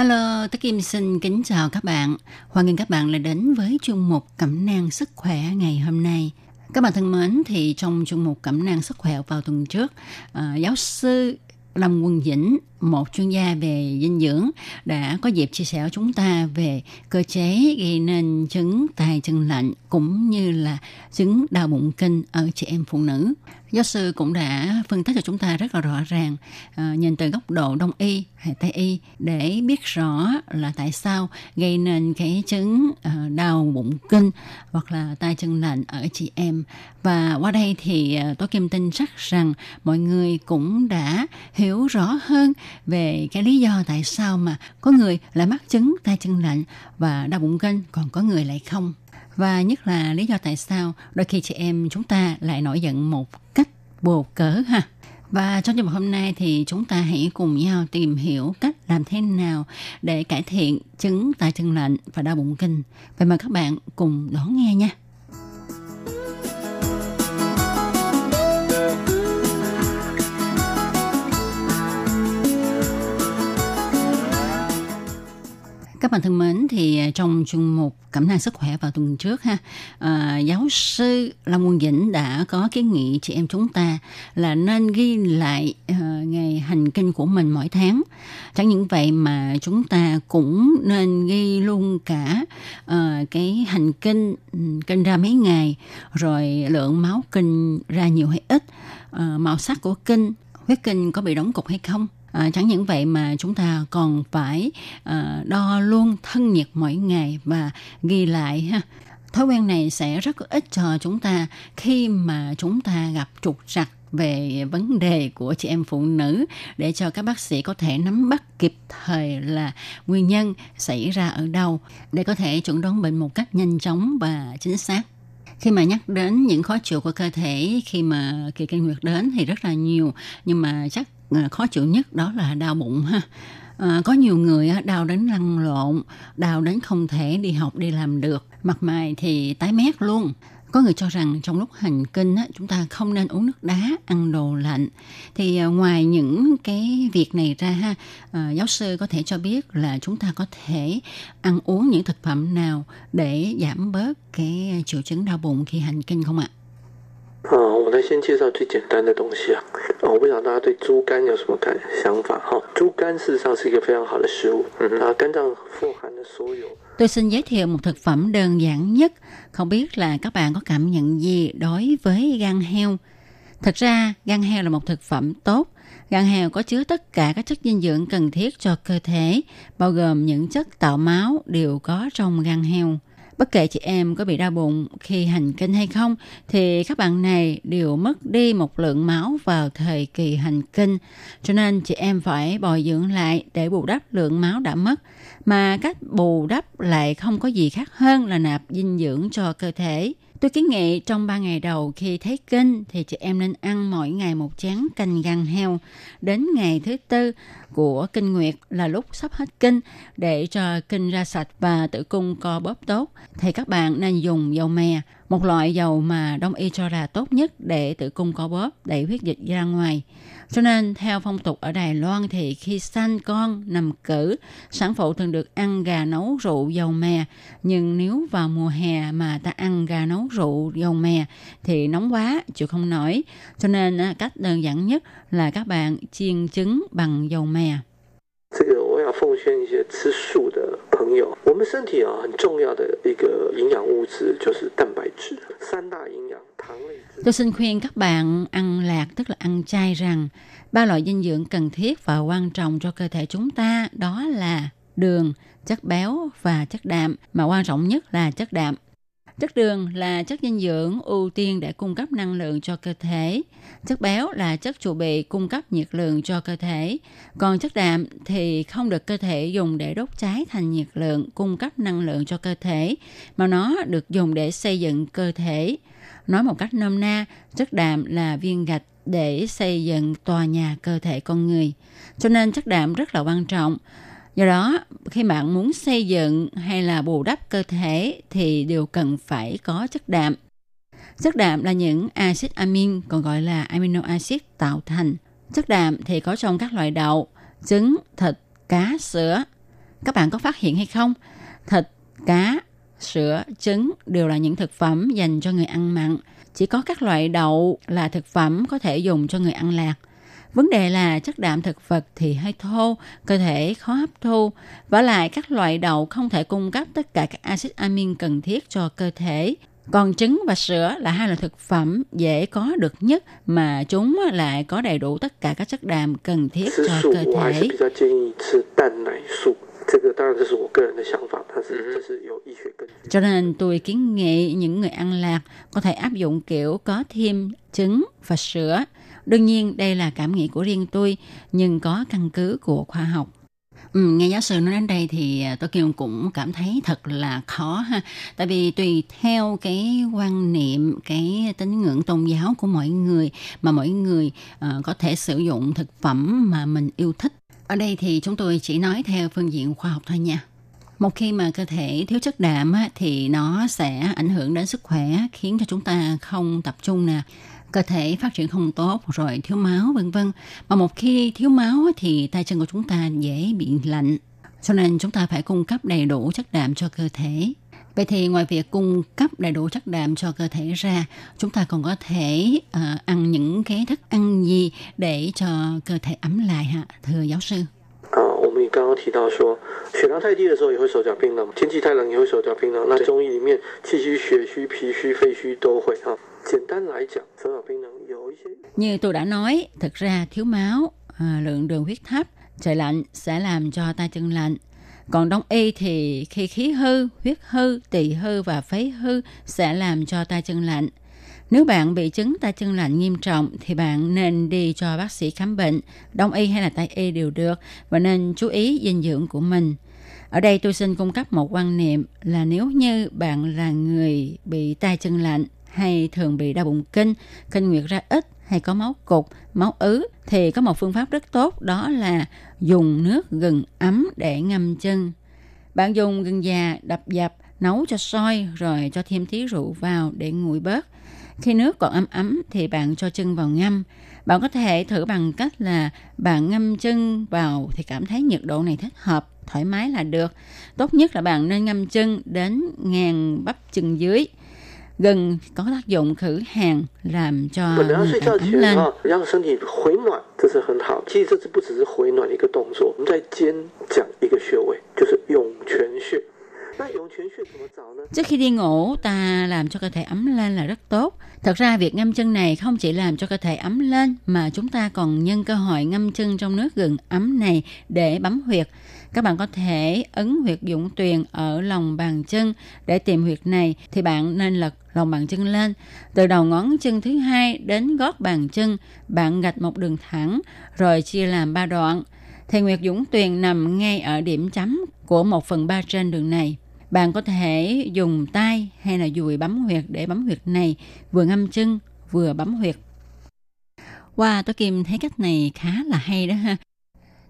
Hello, Tất Kim xin kính chào các bạn. Hoan nghênh các bạn lại đến với chuyên mục Cẩm nang sức khỏe ngày hôm nay. Các bạn thân mến, thì trong chuyên mục Cẩm nang sức khỏe vào tuần trước, uh, giáo sư Lâm Quân Dĩnh, một chuyên gia về dinh dưỡng, đã có dịp chia sẻ với chúng ta về cơ chế gây nên chứng tay chân lạnh cũng như là chứng đau bụng kinh ở chị em phụ nữ. Giáo sư cũng đã phân tích cho chúng ta rất là rõ ràng, à, nhìn từ góc độ đông y hay tây y để biết rõ là tại sao gây nên cái chứng à, đau bụng kinh hoặc là tay chân lạnh ở chị em. Và qua đây thì ờ, à, tôi kim tin chắc rằng mọi người cũng đã hiểu rõ hơn về cái lý do tại sao mà có người lại mắc chứng tay chân lạnh và đau bụng kinh còn có người lại không và nhất là lý do tại sao đôi khi chị em chúng ta lại nổi giận một cách vô cớ ha và trong chương mục hôm nay thì chúng ta hãy cùng nhau tìm hiểu cách làm thế nào để cải thiện chứng tay chân lạnh và đau bụng kinh. Vậy mời các bạn cùng đón nghe nha. Các bạn thân mến, thì à, trong chung mục Cẩm nang sức khỏe vào tuần trước ha, à, giáo sư Lâm Quân Dĩnh đã có kiến nghị chị em chúng ta là nên ghi lại à, ngày hành kinh của mình mỗi tháng. Chẳng những vậy mà chúng ta cũng nên ghi luôn cả à, cái hành kinh kinh ra mấy ngày, rồi lượng máu kinh ra nhiều hay ít, à, màu sắc của kinh, huyết kinh có bị đóng cục hay không À, chẳng những vậy mà chúng ta còn phải à, đo luôn thân nhiệt mỗi ngày và ghi lại ha. Thói quen này sẽ rất ít ích cho chúng ta khi mà chúng ta gặp trục trặc về vấn đề của chị em phụ nữ để cho các bác sĩ có thể nắm bắt kịp thời là nguyên nhân xảy ra ở đâu để có thể chuẩn đoán bệnh một cách nhanh chóng và chính xác khi mà nhắc đến những khó chịu của cơ thể khi mà kỳ kinh nguyệt đến thì rất là nhiều nhưng mà chắc À, khó chịu nhất đó là đau bụng ha. À, có nhiều người đau đến lăn lộn đau đến không thể đi học đi làm được mặt mày thì tái mét luôn. Có người cho rằng trong lúc hành kinh á, chúng ta không nên uống nước đá ăn đồ lạnh. Thì à, ngoài những cái việc này ra ha à, giáo sư có thể cho biết là chúng ta có thể ăn uống những thực phẩm nào để giảm bớt cái triệu chứng đau bụng khi hành kinh không ạ?
啊、我来先介绍最简单的东西啊。哦，我不晓得大家对猪肝有什么感想法哈、猪肝事实上是一个非常好的食物，它肝脏富含的所有
Tôi xin giới thiệu một thực phẩm đơn giản nhất. Không biết là các bạn có cảm nhận gì đối với gan heo. Thật ra, gan heo là một thực phẩm tốt. Gan heo có chứa tất cả các chất dinh dưỡng cần thiết cho cơ thể, bao gồm những chất tạo máu đều có trong gan heo. Bất kể chị em có bị đau bụng khi hành kinh hay không, thì các bạn này đều mất đi một lượng máu vào thời kỳ hành kinh. Cho nên chị em phải bồi dưỡng lại để bù đắp lượng máu đã mất. Mà cách bù đắp lại không có gì khác hơn là nạp dinh dưỡng cho cơ thể. Tôi kiến nghị trong 3 ngày đầu khi thấy kinh thì chị em nên ăn mỗi ngày một chén canh gan heo. Đến ngày thứ tư của kinh nguyệt là lúc sắp hết kinh để cho kinh ra sạch và tử cung co bóp tốt thì các bạn nên dùng dầu mè, một loại dầu mà đông y cho là tốt nhất để tử cung co bóp đẩy huyết dịch ra ngoài. Cho nên theo phong tục ở Đài Loan thì khi sanh con nằm cử, sản phụ thường được ăn gà nấu rượu dầu mè. Nhưng nếu vào mùa hè mà ta ăn gà nấu rượu dầu mè thì nóng quá, chịu không nổi. Cho nên cách đơn giản nhất là các bạn chiên trứng bằng dầu mè.
这个我要奉劝一些吃素的朋友，我们身体啊很重要的一个营养物质就是蛋白质，三大营养糖类、脂
Tôi xin khuyên các bạn ăn lạc tức là ăn chay rằng ba loại dinh dưỡng cần thiết và quan trọng cho cơ thể chúng ta đó là đường, chất béo và chất đạm, mà quan trọng nhất là chất đạm. Chất đường là chất dinh dưỡng ưu tiên để cung cấp năng lượng cho cơ thể. Chất béo là chất chuẩn bị cung cấp nhiệt lượng cho cơ thể. Còn chất đạm thì không được cơ thể dùng để đốt cháy thành nhiệt lượng cung cấp năng lượng cho cơ thể, mà nó được dùng để xây dựng cơ thể. Nói một cách nôm na, chất đạm là viên gạch để xây dựng tòa nhà cơ thể con người. Cho nên chất đạm rất là quan trọng. Do đó, khi bạn muốn xây dựng hay là bù đắp cơ thể thì đều cần phải có chất đạm. Chất đạm là những axit amin còn gọi là amino acid tạo thành. Chất đạm thì có trong các loại đậu, trứng, thịt, cá, sữa. Các bạn có phát hiện hay không? Thịt, cá, sữa, trứng đều là những thực phẩm dành cho người ăn mặn. Chỉ có các loại đậu là thực phẩm có thể dùng cho người ăn lạc. Vấn đề là chất đạm thực vật thì hơi thô, cơ thể khó hấp thu. Và lại các loại đậu không thể cung cấp tất cả các axit amin cần thiết cho cơ thể. Còn trứng và sữa là hai loại thực phẩm dễ có được nhất mà chúng lại có đầy đủ tất cả các chất đạm cần thiết cho cơ thể. Cho nên tôi kiến nghị những người ăn lạc có thể áp dụng kiểu có thêm trứng và sữa Đương nhiên đây là cảm nghĩ của riêng tôi, nhưng có căn cứ của khoa học. Ừ, nghe giáo sư nói đến đây thì à, tôi Kiều cũng cảm thấy thật là khó ha. Tại vì tùy theo cái quan niệm, cái tín ngưỡng tôn giáo của mỗi người mà mỗi người uh, có thể sử dụng thực phẩm mà mình yêu thích. Ở đây thì chúng tôi chỉ nói theo phương diện khoa học thôi nha. Một khi mà cơ thể thiếu chất đạm á, thì nó sẽ ảnh hưởng đến sức khỏe, khiến cho chúng ta không tập trung nè, cơ thể phát triển không tốt, rồi thiếu máu vân vân. Mà một khi thiếu máu á, thì tay chân của chúng ta dễ bị lạnh. Cho nên chúng ta phải cung cấp đầy đủ chất đạm cho cơ thể. Vậy thì ngoài việc cung cấp đầy đủ chất đạm cho cơ thể ra, chúng ta còn có thể à, ăn những cái thức ăn gì để cho cơ thể ấm lại hả, thưa giáo sư?
啊，我们也刚刚提到说，血糖太低的时候也会手脚冰冷，天气太冷也会手脚冰冷。那中医里面气虚、血虚、脾虚、肺虚都会哈。
như tôi đã nói, thực ra thiếu máu, à, lượng đường huyết thấp, trời lạnh sẽ làm cho tay chân lạnh. Còn đông y thì khi khí hư, huyết hư, tỳ hư và phế hư sẽ làm cho tay chân lạnh. Nếu bạn bị chứng tay chân lạnh nghiêm trọng thì bạn nên đi cho bác sĩ khám bệnh, đông y hay là tây y đều được và nên chú ý dinh dưỡng của mình. Ở đây tôi xin cung cấp một quan niệm là nếu như bạn là người bị tay chân lạnh hay thường bị đau bụng kinh, kinh nguyệt ra ít hay có máu cục, máu ứ thì có một phương pháp rất tốt đó là dùng nước gừng ấm để ngâm chân. Bạn dùng gừng già đập dập, nấu cho sôi rồi cho thêm tí rượu vào để nguội bớt. Khi nước còn ấm ấm thì bạn cho chân vào ngâm. Bạn có thể thử bằng cách là bạn ngâm chân vào thì cảm thấy nhiệt độ này thích hợp, thoải mái là được. Tốt nhất là bạn nên ngâm chân đến ngàn bắp chân dưới gừng có tác dụng khử hàn làm cho ấm lên. Trước khi đi ngủ, ta làm cho cơ thể ấm lên là rất tốt. Thật ra việc ngâm chân này không chỉ làm cho cơ thể ấm lên mà chúng ta còn nhân cơ hội ngâm chân trong nước gừng ấm này để bấm huyệt. Các bạn có thể ấn huyệt dũng tuyền ở lòng bàn chân. Để tìm huyệt này thì bạn nên lật lòng bàn chân lên. Từ đầu ngón chân thứ hai đến gót bàn chân, bạn gạch một đường thẳng rồi chia làm ba đoạn. Thì Nguyệt Dũng Tuyền nằm ngay ở điểm chấm của một phần ba trên đường này. Bạn có thể dùng tay hay là dùi bấm huyệt để bấm huyệt này, vừa ngâm chân, vừa bấm huyệt. Wow, tôi Kim thấy cách này khá là hay đó ha.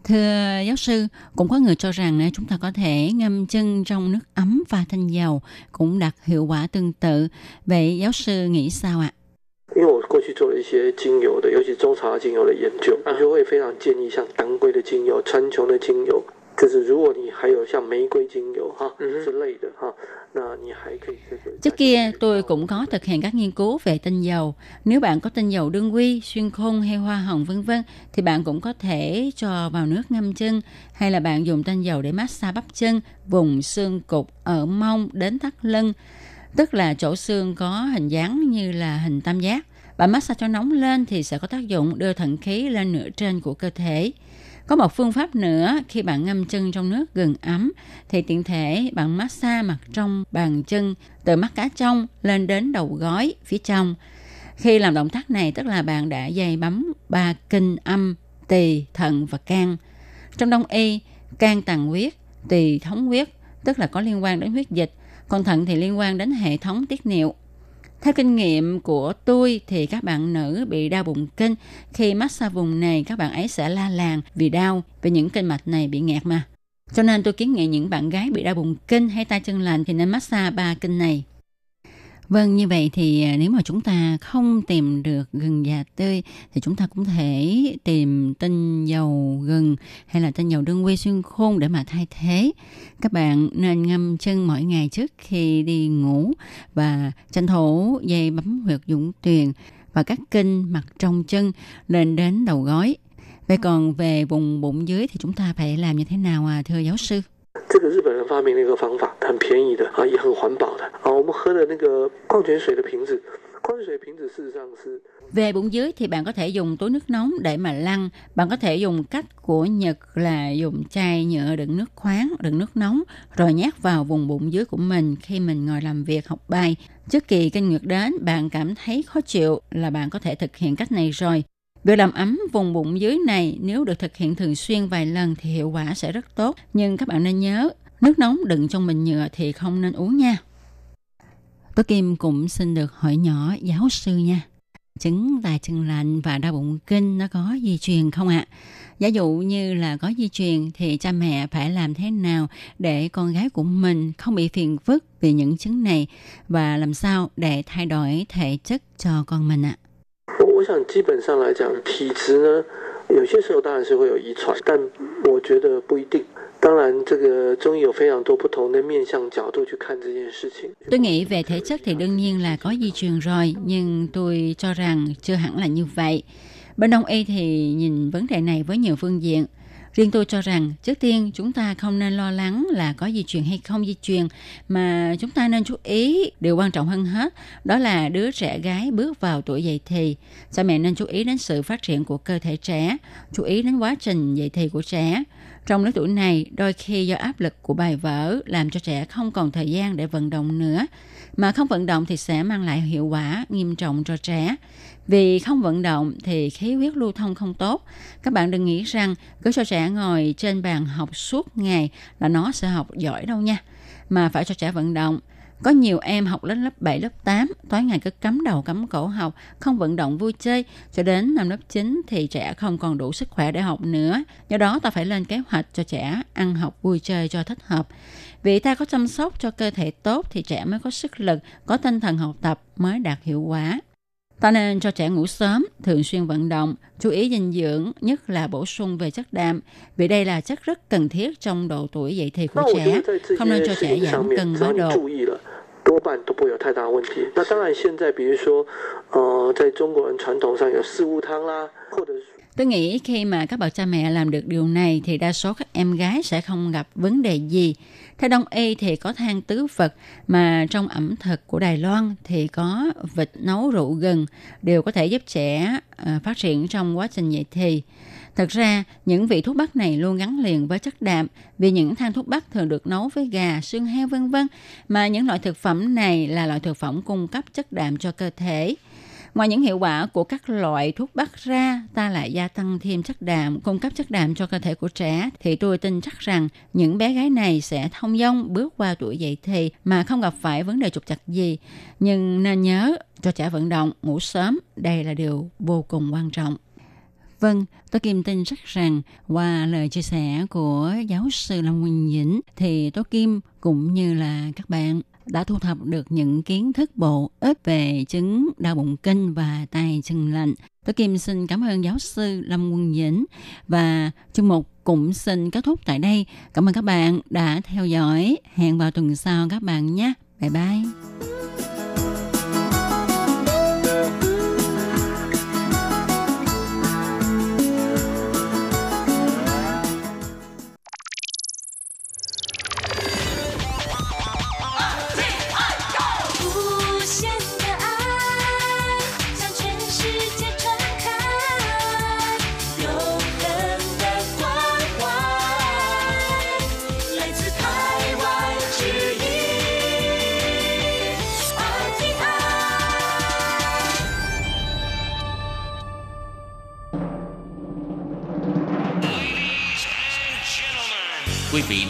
Thưa giáo sư, cũng có người cho rằng à, chúng ta có thể ngâm chân trong nước ấm và thanh dầu cũng đạt hiệu quả tương tự. Vậy giáo sư nghĩ sao ạ?
因为我过去做了一些精油的，尤其中草药精油的研究，那就会非常建议像当归的精油、川穹的精油， 就是如果你还有像玫瑰精油哈之类的哈，那你还可以这个。
Trước kia tôi cũng có thực hiện các nghiên cứu về tinh dầu. Nếu bạn có tinh dầu đương quy, xuyên khôn hay hoa hồng vân vân thì bạn cũng có thể cho vào nước ngâm chân hay là bạn dùng tinh dầu để massage bắp chân, vùng xương cục ở mông đến thắt lưng, tức là chỗ xương có hình dáng như là hình tam giác. Bạn massage cho nóng lên thì sẽ có tác dụng đưa thận khí lên nửa trên của cơ thể. Có một phương pháp nữa, khi bạn ngâm chân trong nước gừng ấm, thì tiện thể bạn massage mặt trong bàn chân, từ mắt cá trong lên đến đầu gối phía trong. Khi làm động tác này, tức là bạn đã dày bấm ba kinh âm, tỳ, thận và can. Trong đông y, can tàng huyết, tỳ thống huyết, tức là có liên quan đến huyết dịch, còn thận thì liên quan đến hệ thống tiết niệu. Theo kinh nghiệm của tôi thì các bạn nữ bị đau bụng kinh khi massage vùng này, các bạn ấy sẽ la làng vì đau, vì những kinh mạch này bị nghẹt mà. Cho nên tôi kiến nghị những bạn gái bị đau bụng kinh hay tay chân lạnh thì nên massage ba kinh này. Vâng, như vậy thì à, nếu mà chúng ta không tìm được gừng già tươi thì chúng ta cũng thể tìm tinh dầu gừng hay là tinh dầu đương quy xuyên khôn để mà thay thế. Các bạn nên ngâm chân mỗi ngày trước khi đi ngủ và tranh thủ dây bấm huyệt dũng tuyền và các kinh mặt trong chân lên đến đầu gối. Vậy còn về vùng bụng dưới thì chúng ta phải làm như thế nào à thưa giáo sư?
这个日本人发明了一个方法，很便宜的啊，也很环保的啊。我们喝的那个矿泉水的瓶子，矿泉水瓶子事实上是
Về bụng dưới thì bạn có thể dùng túi nước nóng để mà lăn. Bạn có thể dùng cách của Nhật là dùng chai nhựa đựng nước khoáng, đựng nước nóng, rồi nhét vào vùng bụng dưới của mình khi mình ngồi làm việc học bài. Trước kỳ kinh nguyệt đến, bạn cảm thấy khó chịu là bạn có thể thực hiện cách này rồi. Việc làm ấm vùng bụng dưới này nếu được thực hiện thường xuyên vài lần thì hiệu quả sẽ rất tốt. Nhưng các bạn nên nhớ, nước nóng đựng trong bình nhựa thì không nên uống nha. Tố Kim cũng xin được hỏi nhỏ giáo sư nha. Chứng tài chân lạnh và đau bụng kinh nó có di truyền không ạ? Giả dụ như là có di truyền thì cha mẹ phải làm thế nào để con gái của mình không bị phiền phức vì những chứng này và làm sao để thay đổi thể chất cho con mình ạ?
我我想基本上来讲，体质呢，有些时候当然是会有遗传，但我觉得不一定。当然，这个中医有非常多不同的面向角度去看这件事情。
Tôi nghĩ về thể chất thì đương nhiên là có di truyền rồi, nhưng tôi cho rằng chưa hẳn là như vậy. Bên Đông y thì nhìn vấn đề này với nhiều phương diện. Riêng tôi cho rằng trước tiên chúng ta không nên lo lắng là có di truyền hay không di truyền mà chúng ta nên chú ý điều quan trọng hơn hết đó là đứa trẻ gái bước vào tuổi dậy thì. Cha mẹ nên chú ý đến sự phát triển của cơ thể trẻ, chú ý đến quá trình dậy thì của trẻ. Trong lứa tuổi này, đôi khi do áp lực của bài vở làm cho trẻ không còn thời gian để vận động nữa. Mà không vận động thì sẽ mang lại hiệu quả nghiêm trọng cho trẻ. Vì không vận động thì khí huyết lưu thông không tốt. Các bạn đừng nghĩ rằng cứ cho trẻ ngồi trên bàn học suốt ngày là nó sẽ học giỏi đâu nha. Mà phải cho trẻ vận động. Có nhiều em học lên lớp 7, lớp 8, tối ngày cứ cắm đầu cắm cổ học, không vận động vui chơi, cho đến năm lớp 9 thì trẻ không còn đủ sức khỏe để học nữa. Do đó ta phải lên kế hoạch cho trẻ ăn học vui chơi cho thích hợp. Vì ta có chăm sóc cho cơ thể tốt thì trẻ mới có sức lực, có tinh thần học tập mới đạt hiệu quả. Ta nên cho trẻ ngủ sớm, thường xuyên vận động, chú ý dinh dưỡng, nhất là bổ sung về chất đạm, vì đây là chất rất cần thiết trong độ tuổi dậy thì
那
của
我觉
trẻ,
得在这
không nên cho
些
trẻ
事情上
giảm
面，
cân
只要
quá
你
độ.
注意了，多半都不会有太大问题。那当然，现在比如说，呃，在中国人传统上有四物汤啦，或者是
Tôi nghĩ khi mà các bậc cha mẹ làm được điều này thì đa số các em gái sẽ không gặp vấn đề gì. Theo Đông y thì có than tứ vật mà trong ẩm thực của Đài Loan thì có vịt nấu rượu gừng đều có thể giúp trẻ ờ, phát triển trong quá trình dậy thì. Thật ra, những vị thuốc bắc này luôn gắn liền với chất đạm vì những than thuốc bắc thường được nấu với gà, xương heo vân vân mà những loại thực phẩm này là loại thực phẩm cung cấp chất đạm cho cơ thể. Ngoài những hiệu quả của các loại thuốc bắc ra, ta lại gia tăng thêm chất đạm, cung cấp chất đạm cho cơ thể của trẻ, thì tôi tin chắc rằng những bé gái này sẽ thông dong bước qua tuổi dậy thì mà không gặp phải vấn đề trục trặc gì. Nhưng nên nhớ cho trẻ vận động, ngủ sớm, đây là điều vô cùng quan trọng. Vâng, tôi Kim tin chắc rằng qua lời chia sẻ của giáo sư Lâm Nguyên Dĩnh thì tôi Kim cũng như là các bạn đã thu thập được những kiến thức bổ ích về chứng đau bụng kinh và tay chân lạnh. Tôi Kim xin cảm ơn giáo sư Lâm Quân Dĩnh và chương mục cũng xin kết thúc tại đây. Cảm ơn các bạn đã theo dõi. Hẹn vào tuần sau các bạn nhé. Bye bye.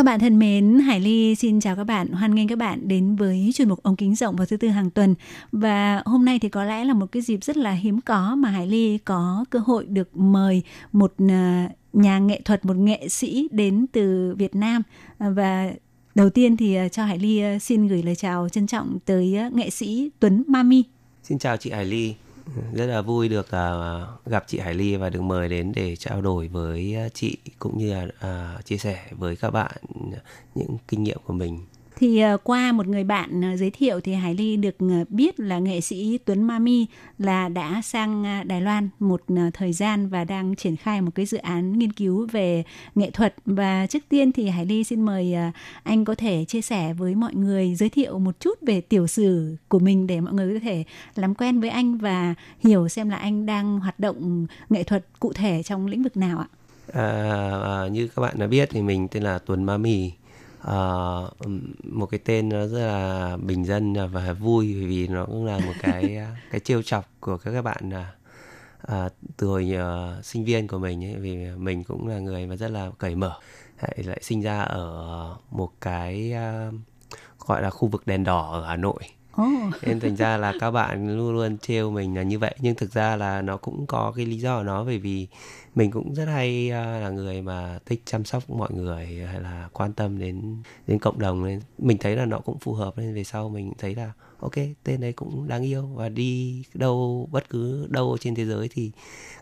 Các bạn thân mến, Hải Ly xin chào các bạn, hoan nghênh các bạn đến với chuyên mục ống kính rộng vào thứ tư hàng tuần. Và hôm nay thì có lẽ là một cái dịp rất là hiếm có mà Hải Ly có cơ hội được mời một à, nhà nghệ thuật, một nghệ sĩ đến từ Việt Nam và đầu tiên thì à, cho Hải Ly à, xin gửi lời chào trân trọng tới nghệ sĩ Tuấn Mami.
Xin chào chị Hải Ly, rất là vui được uh, gặp chị Hải Ly và được mời đến để trao đổi với à, chị cũng như là uh, chia sẻ với các bạn những kinh nghiệm của mình
thì ờ, qua một người bạn ờ, giới thiệu thì Hải Ly được ờ, biết là nghệ sĩ Tuấn Mami là đã sang Đài Loan một thời gian và đang triển khai một cái dự án nghiên cứu về nghệ thuật và trước tiên thì Hải Ly xin mời anh có thể chia sẻ với mọi người giới thiệu một chút về tiểu sử của mình để mọi người có thể làm quen với anh và hiểu xem là anh đang hoạt động nghệ thuật cụ thể trong lĩnh vực nào ạ?
À, à, như các bạn đã biết thì mình tên là Tuấn Mami uh, một cái tên nó rất là bình dân và vui vì nó cũng là một cái cái trêu chọc của các các bạn uh, từ hồi uh, sinh viên của mình ấy vì mình cũng là người mà rất là cởi mở. Lại, lại sinh ra ở một cái uh, gọi là khu vực đèn đỏ ở Hà Nội Oh. nên thành ra là các bạn luôn luôn trêu mình là như vậy. Nhưng thực ra là nó cũng có cái lý do của nó bởi vì mình cũng rất hay à, là người mà thích chăm sóc mọi người hay là quan tâm đến đến cộng đồng. Nên mình thấy là nó cũng phù hợp. Nên về sau mình thấy là ok tên đấy cũng đáng yêu. Và đi đâu bất cứ đâu trên thế giới thì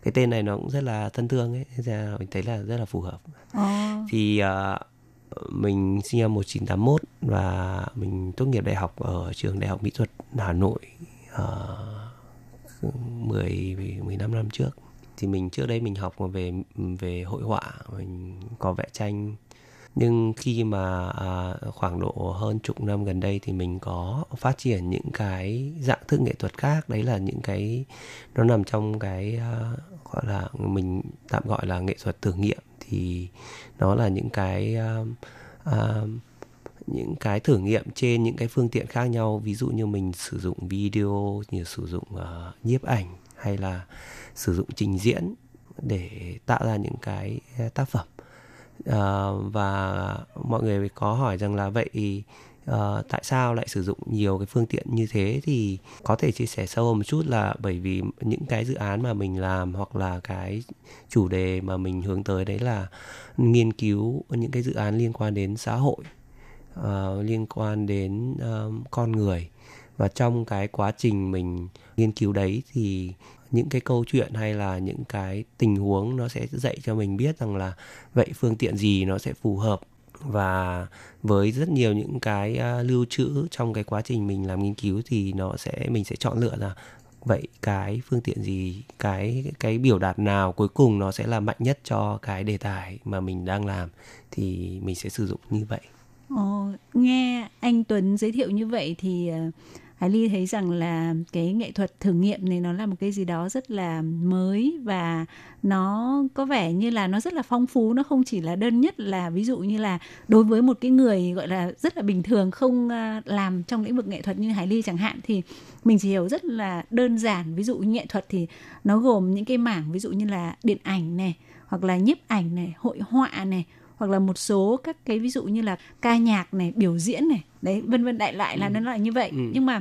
cái tên này nó cũng rất là thân thương ấy. Nên ra mình thấy là rất là phù hợp. Oh. thì uh, mình sinh năm 1981 và mình tốt nghiệp đại học ở trường Đại học Mỹ thuật Hà Nội uh, 10 15 năm trước. Thì mình trước đây mình học về về hội họa, mình có vẽ tranh. Nhưng khi mà à, khoảng độ hơn chục năm gần đây thì mình có phát triển những cái dạng thức nghệ thuật khác. Đấy là những cái nó nằm trong cái à, gọi là mình tạm gọi là nghệ thuật thử nghiệm thì nó là những cái uh, uh, những cái thử nghiệm trên những cái phương tiện khác nhau. Ví dụ như mình sử dụng video như sử dụng uh, nhiếp ảnh hay là sử dụng trình diễn để tạo ra những cái ờ, tác phẩm. Uh, và mọi người có hỏi rằng là vậy uh, tại sao lại sử dụng nhiều cái phương tiện như thế? Thì có thể chia sẻ sâu một chút là bởi vì những cái dự án mà mình làm hoặc là cái chủ đề mà mình hướng tới đấy là nghiên cứu những cái dự án liên quan đến xã hội uh, liên quan đến uh, con người. Và trong cái quá trình mình nghiên cứu đấy thì những cái câu chuyện hay là những cái tình huống nó sẽ dạy cho mình biết rằng là vậy phương tiện gì nó sẽ phù hợp và với rất nhiều những cái à, lưu trữ trong cái quá trình mình làm nghiên cứu thì nó sẽ mình sẽ chọn lựa là vậy cái phương tiện gì cái cái biểu đạt nào cuối cùng nó sẽ là mạnh nhất cho cái đề tài mà mình đang làm thì mình sẽ sử dụng như vậy.
Ồ, nghe anh Tuấn giới thiệu như vậy thì uh Hải Ly thấy rằng là cái nghệ thuật thử nghiệm này nó là một cái gì đó rất là mới và nó có vẻ như là nó rất là phong phú. Nó không chỉ là đơn nhất là ví dụ như là đối với một cái người gọi là rất là bình thường không à, làm trong lĩnh vực nghệ thuật như Hải Ly chẳng hạn, thì mình chỉ hiểu rất là đơn giản. Ví dụ nghệ thuật thì nó gồm những cái mảng ví dụ như là điện ảnh này, hoặc là nhiếp ảnh này, hội họa này hoặc là một số các cái ví dụ như là ca nhạc này biểu diễn này đấy vân vân đại lại là ừ. nó là như vậy ừ. nhưng mà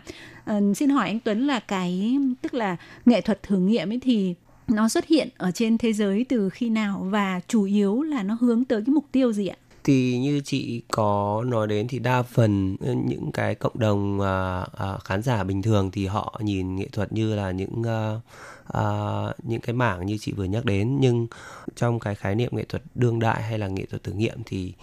uh, xin hỏi anh Tuấn là cái tức là nghệ thuật thử nghiệm ấy thì nó xuất hiện ở trên thế giới từ khi nào và chủ yếu là nó hướng tới cái mục tiêu gì ạ?
Thì như chị có nói đến thì đa phần những cái cộng đồng uh, uh, khán giả bình thường thì họ nhìn nghệ thuật như là những uh, uh, những cái mảng như chị vừa nhắc đến nhưng trong cái khái niệm nghệ thuật đương đại hay là nghệ thuật thử nghiệm thì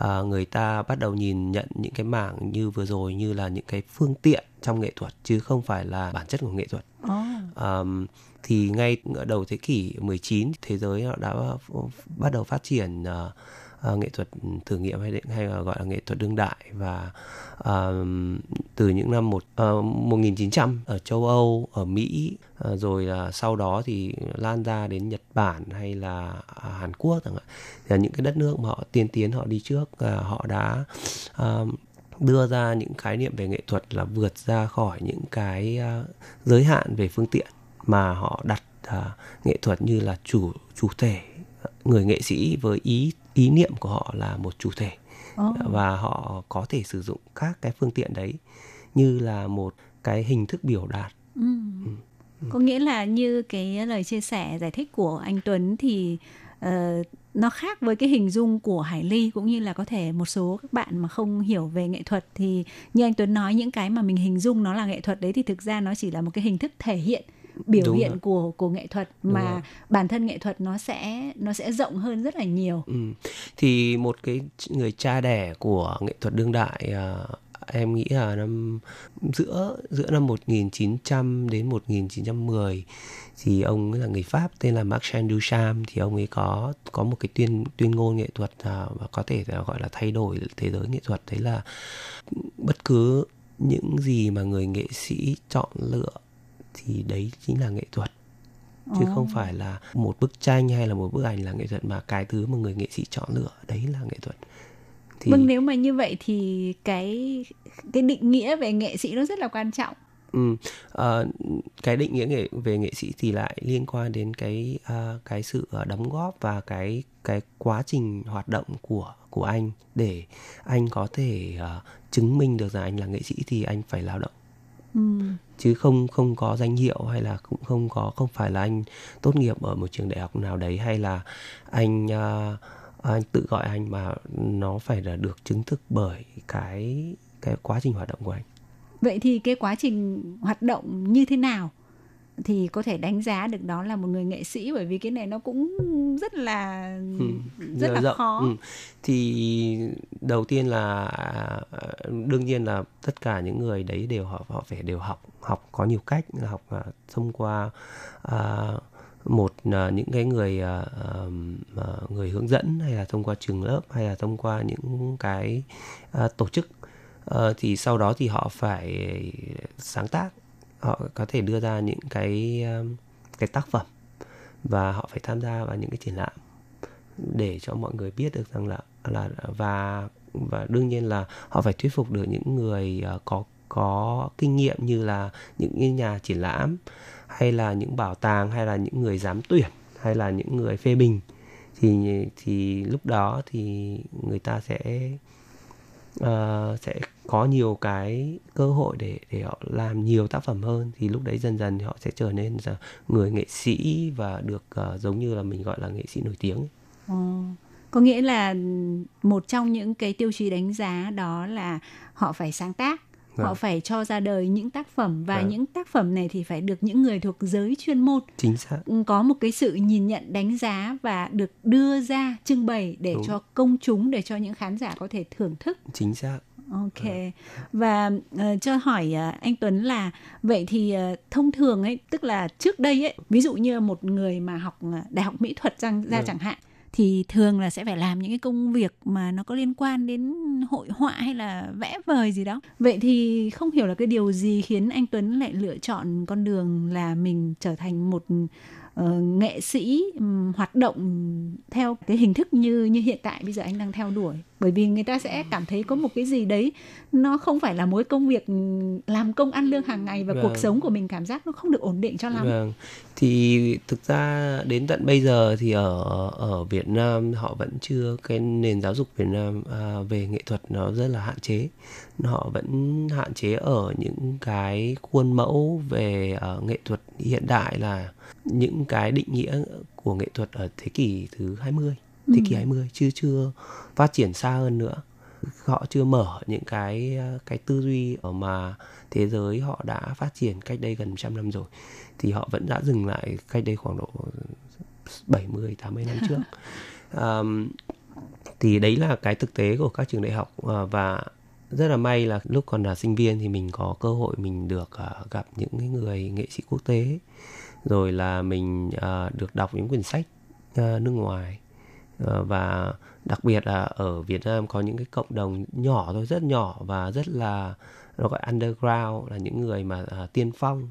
uh, người ta bắt đầu nhìn nhận những cái mảng như vừa rồi như là những cái phương tiện trong nghệ thuật chứ không phải là bản chất của nghệ thuật. Oh. Um, thì ngay ở đầu thế kỷ 19 thế giới đã bắt đầu phát triển uh, uh, nghệ thuật thử nghiệm hay hay là gọi là nghệ thuật đương đại và uh, từ những năm một ờ, uh, 1900 ở châu Âu, ở Mỹ uh, rồi uh, sau đó thì lan ra đến Nhật Bản hay là uh, Hàn Quốc chẳng hạn. Là những cái đất nước mà họ tiên tiến họ đi trước uh, họ đã uh, đưa ra những khái niệm về nghệ thuật là vượt ra khỏi những cái uh, giới hạn về phương tiện mà họ đặt uh, nghệ thuật như là chủ chủ thể người nghệ sĩ với ý ý niệm của họ là một chủ thể
Ồ.
và họ có thể sử dụng các cái phương tiện đấy như là một cái hình thức biểu đạt
Ừ. Có nghĩa là như cái lời chia sẻ giải thích của anh Tuấn thì ờ, nó khác với cái hình dung của Hải Ly cũng như là có thể một số các bạn mà không hiểu về nghệ thuật thì như anh Tuấn nói những cái mà mình hình dung nó là nghệ thuật đấy thì thực ra nó chỉ là một cái hình thức thể hiện biểu
Đúng
hiện
rồi.
của của nghệ thuật
Đúng
mà
rồi.
bản thân nghệ thuật nó sẽ nó sẽ rộng hơn rất là nhiều.
Ừ. Thì một cái người cha đẻ của nghệ thuật đương đại à, em nghĩ là năm giữa giữa năm 1900 đến 1910 thì ông ấy là người Pháp tên là Marcel Duchamp thì ông ấy có có một cái tuyên tuyên ngôn nghệ thuật à, và có thể là gọi là thay đổi thế giới nghệ thuật đấy là bất cứ những gì mà người nghệ sĩ chọn lựa thì đấy chính là nghệ thuật. Chứ không phải là một bức tranh hay là một bức ảnh là nghệ thuật mà cái thứ mà người nghệ sĩ chọn lựa đấy là nghệ thuật. Thì
Vâng nếu mà như vậy thì cái cái định nghĩa về nghệ sĩ nó rất là quan trọng.
ừ, ờ, cái định nghĩa nghệ về nghệ sĩ thì lại liên quan đến cái à, cái sự à, đóng góp và cái cái quá trình hoạt động của của anh. Để anh có thể à, chứng minh được rằng anh là nghệ sĩ thì anh phải lao động
Ừ.
chứ không không có danh hiệu hay là cũng không có không phải là anh tốt nghiệp ở một trường đại học nào đấy hay là anh à, anh tự gọi anh mà nó phải là được chứng thực bởi cái cái quá trình hoạt động của anh
Vậy thì cái quá trình hoạt động như thế nào thì có thể đánh giá được đó là một người nghệ sĩ bởi vì cái này nó cũng rất là
Ừ,
rất là
rộng.
khó.
Ừ. Thì đầu tiên là à, đương nhiên là tất cả những người đấy đều họ họ phải đều học học có nhiều cách học à, thông qua à, một à, những cái người à, người hướng dẫn hay là thông qua trường lớp hay là thông qua những cái à, tổ chức Ờ, thì sau đó thì họ phải sáng tác họ có thể đưa ra những cái um, cái tác phẩm và họ phải tham gia vào những cái triển lãm để cho mọi người biết được rằng là là, và và đương nhiên là họ phải thuyết phục được những người ờ, có có kinh nghiệm như là những nhà triển lãm hay là những bảo tàng hay là những người giám tuyển hay là những người phê bình. Thì thì lúc đó thì người ta sẽ uh, sẽ có nhiều cái cơ hội để để họ làm nhiều tác phẩm hơn thì lúc đấy dần dần họ sẽ trở nên là người nghệ sĩ và được uh, giống như là mình gọi là nghệ sĩ nổi tiếng
Ừ. Có nghĩa là một trong những cái tiêu chí đánh giá đó là họ phải sáng tác họ
Vâng.
phải cho ra đời những tác phẩm và
Vâng.
những tác phẩm này thì phải được những người thuộc giới chuyên môn
chính xác
có một cái sự nhìn nhận đánh giá và được đưa ra trưng bày để
Đúng.
cho công chúng để cho những khán giả có thể thưởng thức
chính xác
Ok và ờ, cho hỏi ờ, anh Tuấn là vậy thì ờ, thông thường ấy tức là trước đây ấy ví dụ như một người mà học ờ, đại học mỹ thuật ra, ra
Vâng.
chẳng hạn thì thường là sẽ phải làm những cái công việc mà nó có liên quan đến hội họa hay là vẽ vời gì đó. Vậy thì không hiểu là cái điều gì khiến anh Tuấn lại lựa chọn con đường là mình trở thành một ờ, nghệ sĩ ừm, hoạt động theo cái hình thức như như hiện tại bây giờ anh đang theo đuổi bởi vì người ta sẽ cảm thấy có một cái gì đấy nó không phải là mối công việc làm công ăn lương hàng ngày và
Vâng.
cuộc sống của mình cảm giác nó không được ổn định cho lắm
Vâng. Thì thực ra đến tận bây giờ thì ở ở Việt Nam họ vẫn chưa cái nền giáo dục Việt Nam à, về nghệ thuật nó rất là hạn chế. Họ vẫn hạn chế ở những cái khuôn mẫu về ờ, nghệ thuật hiện đại là những cái định nghĩa của nghệ thuật ở thế kỷ thứ 20, thế kỷ 20 chưa chưa phát triển xa hơn nữa. Họ chưa mở những cái cái tư duy ở mà thế giới họ đã phát triển cách đây gần 100 năm rồi thì họ vẫn đã dừng lại cách đây khoảng độ 70 80 năm trước. Ờm, thì đấy là cái thực tế của các trường đại học ờ, và rất là may là lúc còn là sinh viên thì mình có cơ hội mình được ờ, gặp những cái người nghệ sĩ quốc tế rồi là mình uh, được đọc những quyển sách uh, nước ngoài. Uh, và đặc biệt là ở Việt Nam có những cái cộng đồng nhỏ thôi rất nhỏ và rất là nó gọi underground là những người mà uh, tiên phong.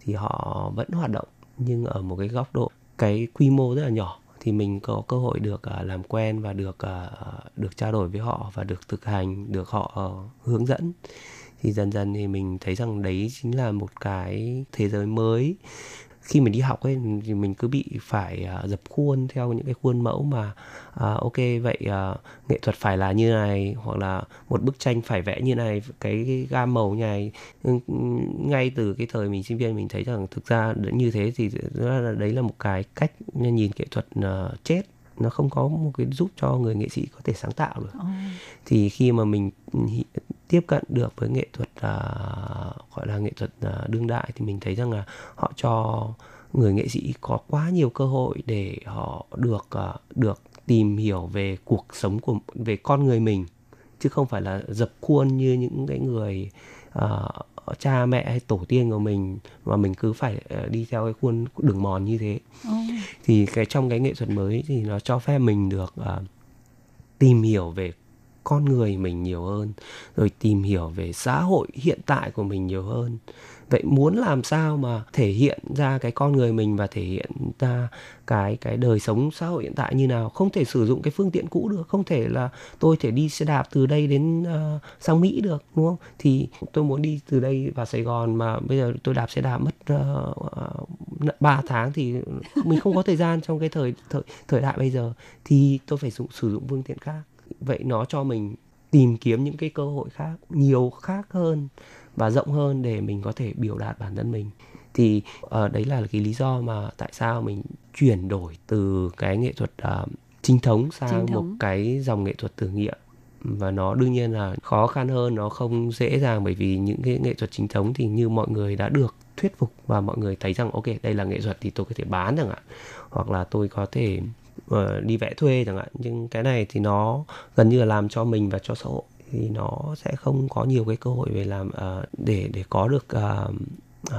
Thì họ vẫn hoạt động nhưng ở một cái góc độ cái quy mô rất là nhỏ. Thì mình có cơ hội được uh, làm quen và được uh, được trao đổi với họ và được thực hành được họ uh, hướng dẫn. Thì dần dần thì mình thấy rằng đấy chính là một cái thế giới mới khi mình đi học ấy thì mình cứ bị phải uh, dập khuôn theo những cái khuôn mẫu mà uh, ok vậy uh, nghệ thuật phải là như này hoặc là một bức tranh phải vẽ như này cái, cái gam màu như này. Ngay từ cái thời mình sinh viên mình thấy rằng thực ra như thế thì đấy là một cái cách nhìn nghệ thuật uh, chết. Nó không có một cái giúp cho người nghệ sĩ có thể sáng tạo được. Oh. thì khi mà mình tiếp cận được với nghệ thuật uh, gọi là nghệ thuật uh, đương đại thì mình thấy rằng là họ cho người nghệ sĩ có quá nhiều cơ hội để họ được uh, được tìm hiểu về cuộc sống của về con người mình chứ không phải là dập khuôn như những cái người uh, cha mẹ hay tổ tiên của mình mà mình cứ phải uh, đi theo cái khuôn đường mòn như thế oh. thì cái trong cái nghệ thuật mới thì nó cho phép mình được uh, tìm hiểu về con người mình nhiều hơn rồi tìm hiểu về xã hội hiện tại của mình nhiều hơn. Vậy muốn làm sao mà thể hiện ra cái con người mình và thể hiện ra cái cái đời sống xã hội hiện tại như nào? Không thể sử dụng cái phương tiện cũ được không thể là tôi thể đi xe đạp từ đây đến uh, sang mỹ được đúng không? Thì tôi muốn đi từ đây vào sài gòn mà bây giờ tôi đạp xe đạp mất ờ, ờ, uh, 3 tháng thì mình không có thời gian trong cái thời thời thời đại bây giờ. Thì tôi phải dùng, sử dụng phương tiện khác vậy nó cho mình tìm kiếm những cái cơ hội khác nhiều khác hơn và rộng hơn để mình có thể biểu đạt bản thân mình. Thì uh, đấy là cái lý do mà tại sao mình chuyển đổi từ cái nghệ thuật uh, chính thống sang chính thống. một cái dòng nghệ thuật thử nghiệm. Và nó đương nhiên là khó khăn hơn nó không dễ dàng bởi vì những cái nghệ thuật chính thống thì như mọi người đã được thuyết phục và mọi người thấy rằng ok đây là nghệ thuật thì tôi có thể bán chẳng hạn. Hoặc là tôi có thể uh, đi vẽ thuê chẳng hạn. Nhưng cái này thì nó gần như là làm cho mình và cho xã hội thì nó sẽ không có nhiều cái cơ hội về làm uh, để để có được uh,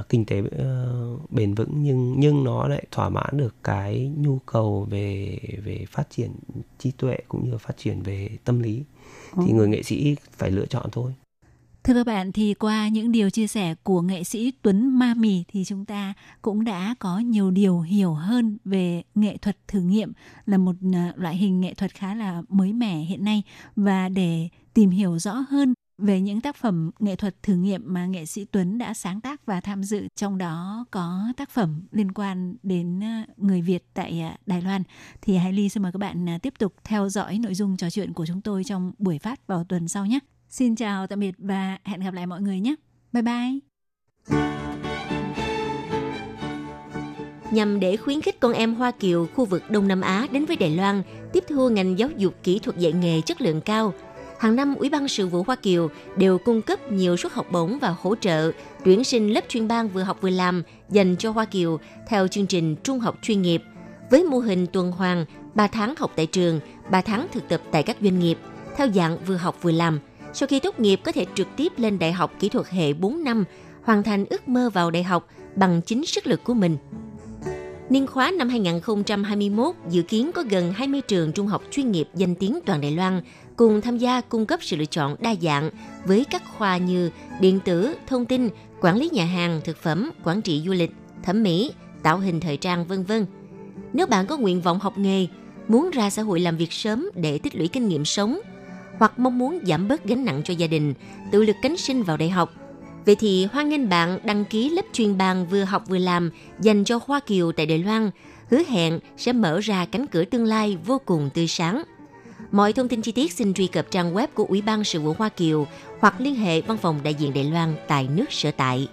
kinh tế uh, bền vững. Nhưng nhưng nó lại thỏa mãn được cái nhu cầu về về phát triển trí tuệ cũng như phát triển về tâm lý. Ừ. thì người nghệ sĩ phải lựa chọn thôi
Thưa các bạn, thì qua những điều chia sẻ của nghệ sĩ Tuấn Ma Mì thì chúng ta cũng đã có nhiều điều hiểu hơn về nghệ thuật thử nghiệm là một à, loại hình nghệ thuật khá là mới mẻ hiện nay và để tìm hiểu rõ hơn về những tác phẩm nghệ thuật thử nghiệm mà nghệ sĩ Tuấn đã sáng tác và tham dự trong đó có tác phẩm liên quan đến à, người Việt tại à, Đài Loan thì Hải Ly xin mời các bạn tiếp tục theo dõi nội dung trò chuyện của chúng tôi trong buổi phát vào tuần sau nhé. Xin chào tạm biệt và hẹn gặp lại mọi người nhé. Bye bye.
Nhằm để khuyến khích con em Hoa Kiều khu vực Đông Nam Á đến với Đài Loan tiếp thu ngành giáo dục kỹ thuật dạy nghề chất lượng cao, hàng năm Ủy ban Sự vụ Hoa Kiều đều cung cấp nhiều suất học bổng và hỗ trợ tuyển sinh lớp chuyên ban vừa học vừa làm dành cho Hoa Kiều theo chương trình trung học chuyên nghiệp với mô hình tuần hoàn 3 tháng học tại trường, 3 tháng thực tập tại các doanh nghiệp theo dạng vừa học vừa làm – sau khi tốt nghiệp có thể trực tiếp lên đại học kỹ thuật hệ 4 năm, hoàn thành ước mơ vào đại học bằng chính sức lực của mình. Niên khóa năm 2021 dự kiến có gần 20 trường trung học chuyên nghiệp danh tiếng toàn Đài Loan cùng tham gia cung cấp sự lựa chọn đa dạng với các khoa như điện tử, thông tin, quản lý nhà hàng, thực phẩm, quản trị du lịch, thẩm mỹ, tạo hình thời trang vân vân. Nếu bạn có nguyện vọng học nghề, muốn ra xã hội làm việc sớm để tích lũy kinh nghiệm sống – hoặc mong muốn giảm bớt gánh nặng cho gia đình, tự lực cánh sinh vào đại học. Vậy thì hoan nghênh bạn đăng ký lớp chuyên bàn vừa học vừa làm dành cho Hoa Kiều tại Đài Loan, hứa hẹn sẽ mở ra cánh cửa tương lai vô cùng tươi sáng. Mọi thông tin chi tiết xin truy cập trang web của Ủy ban Sự vụ Hoa Kiều hoặc liên hệ văn phòng đại diện Đài Loan tại nước sở tại.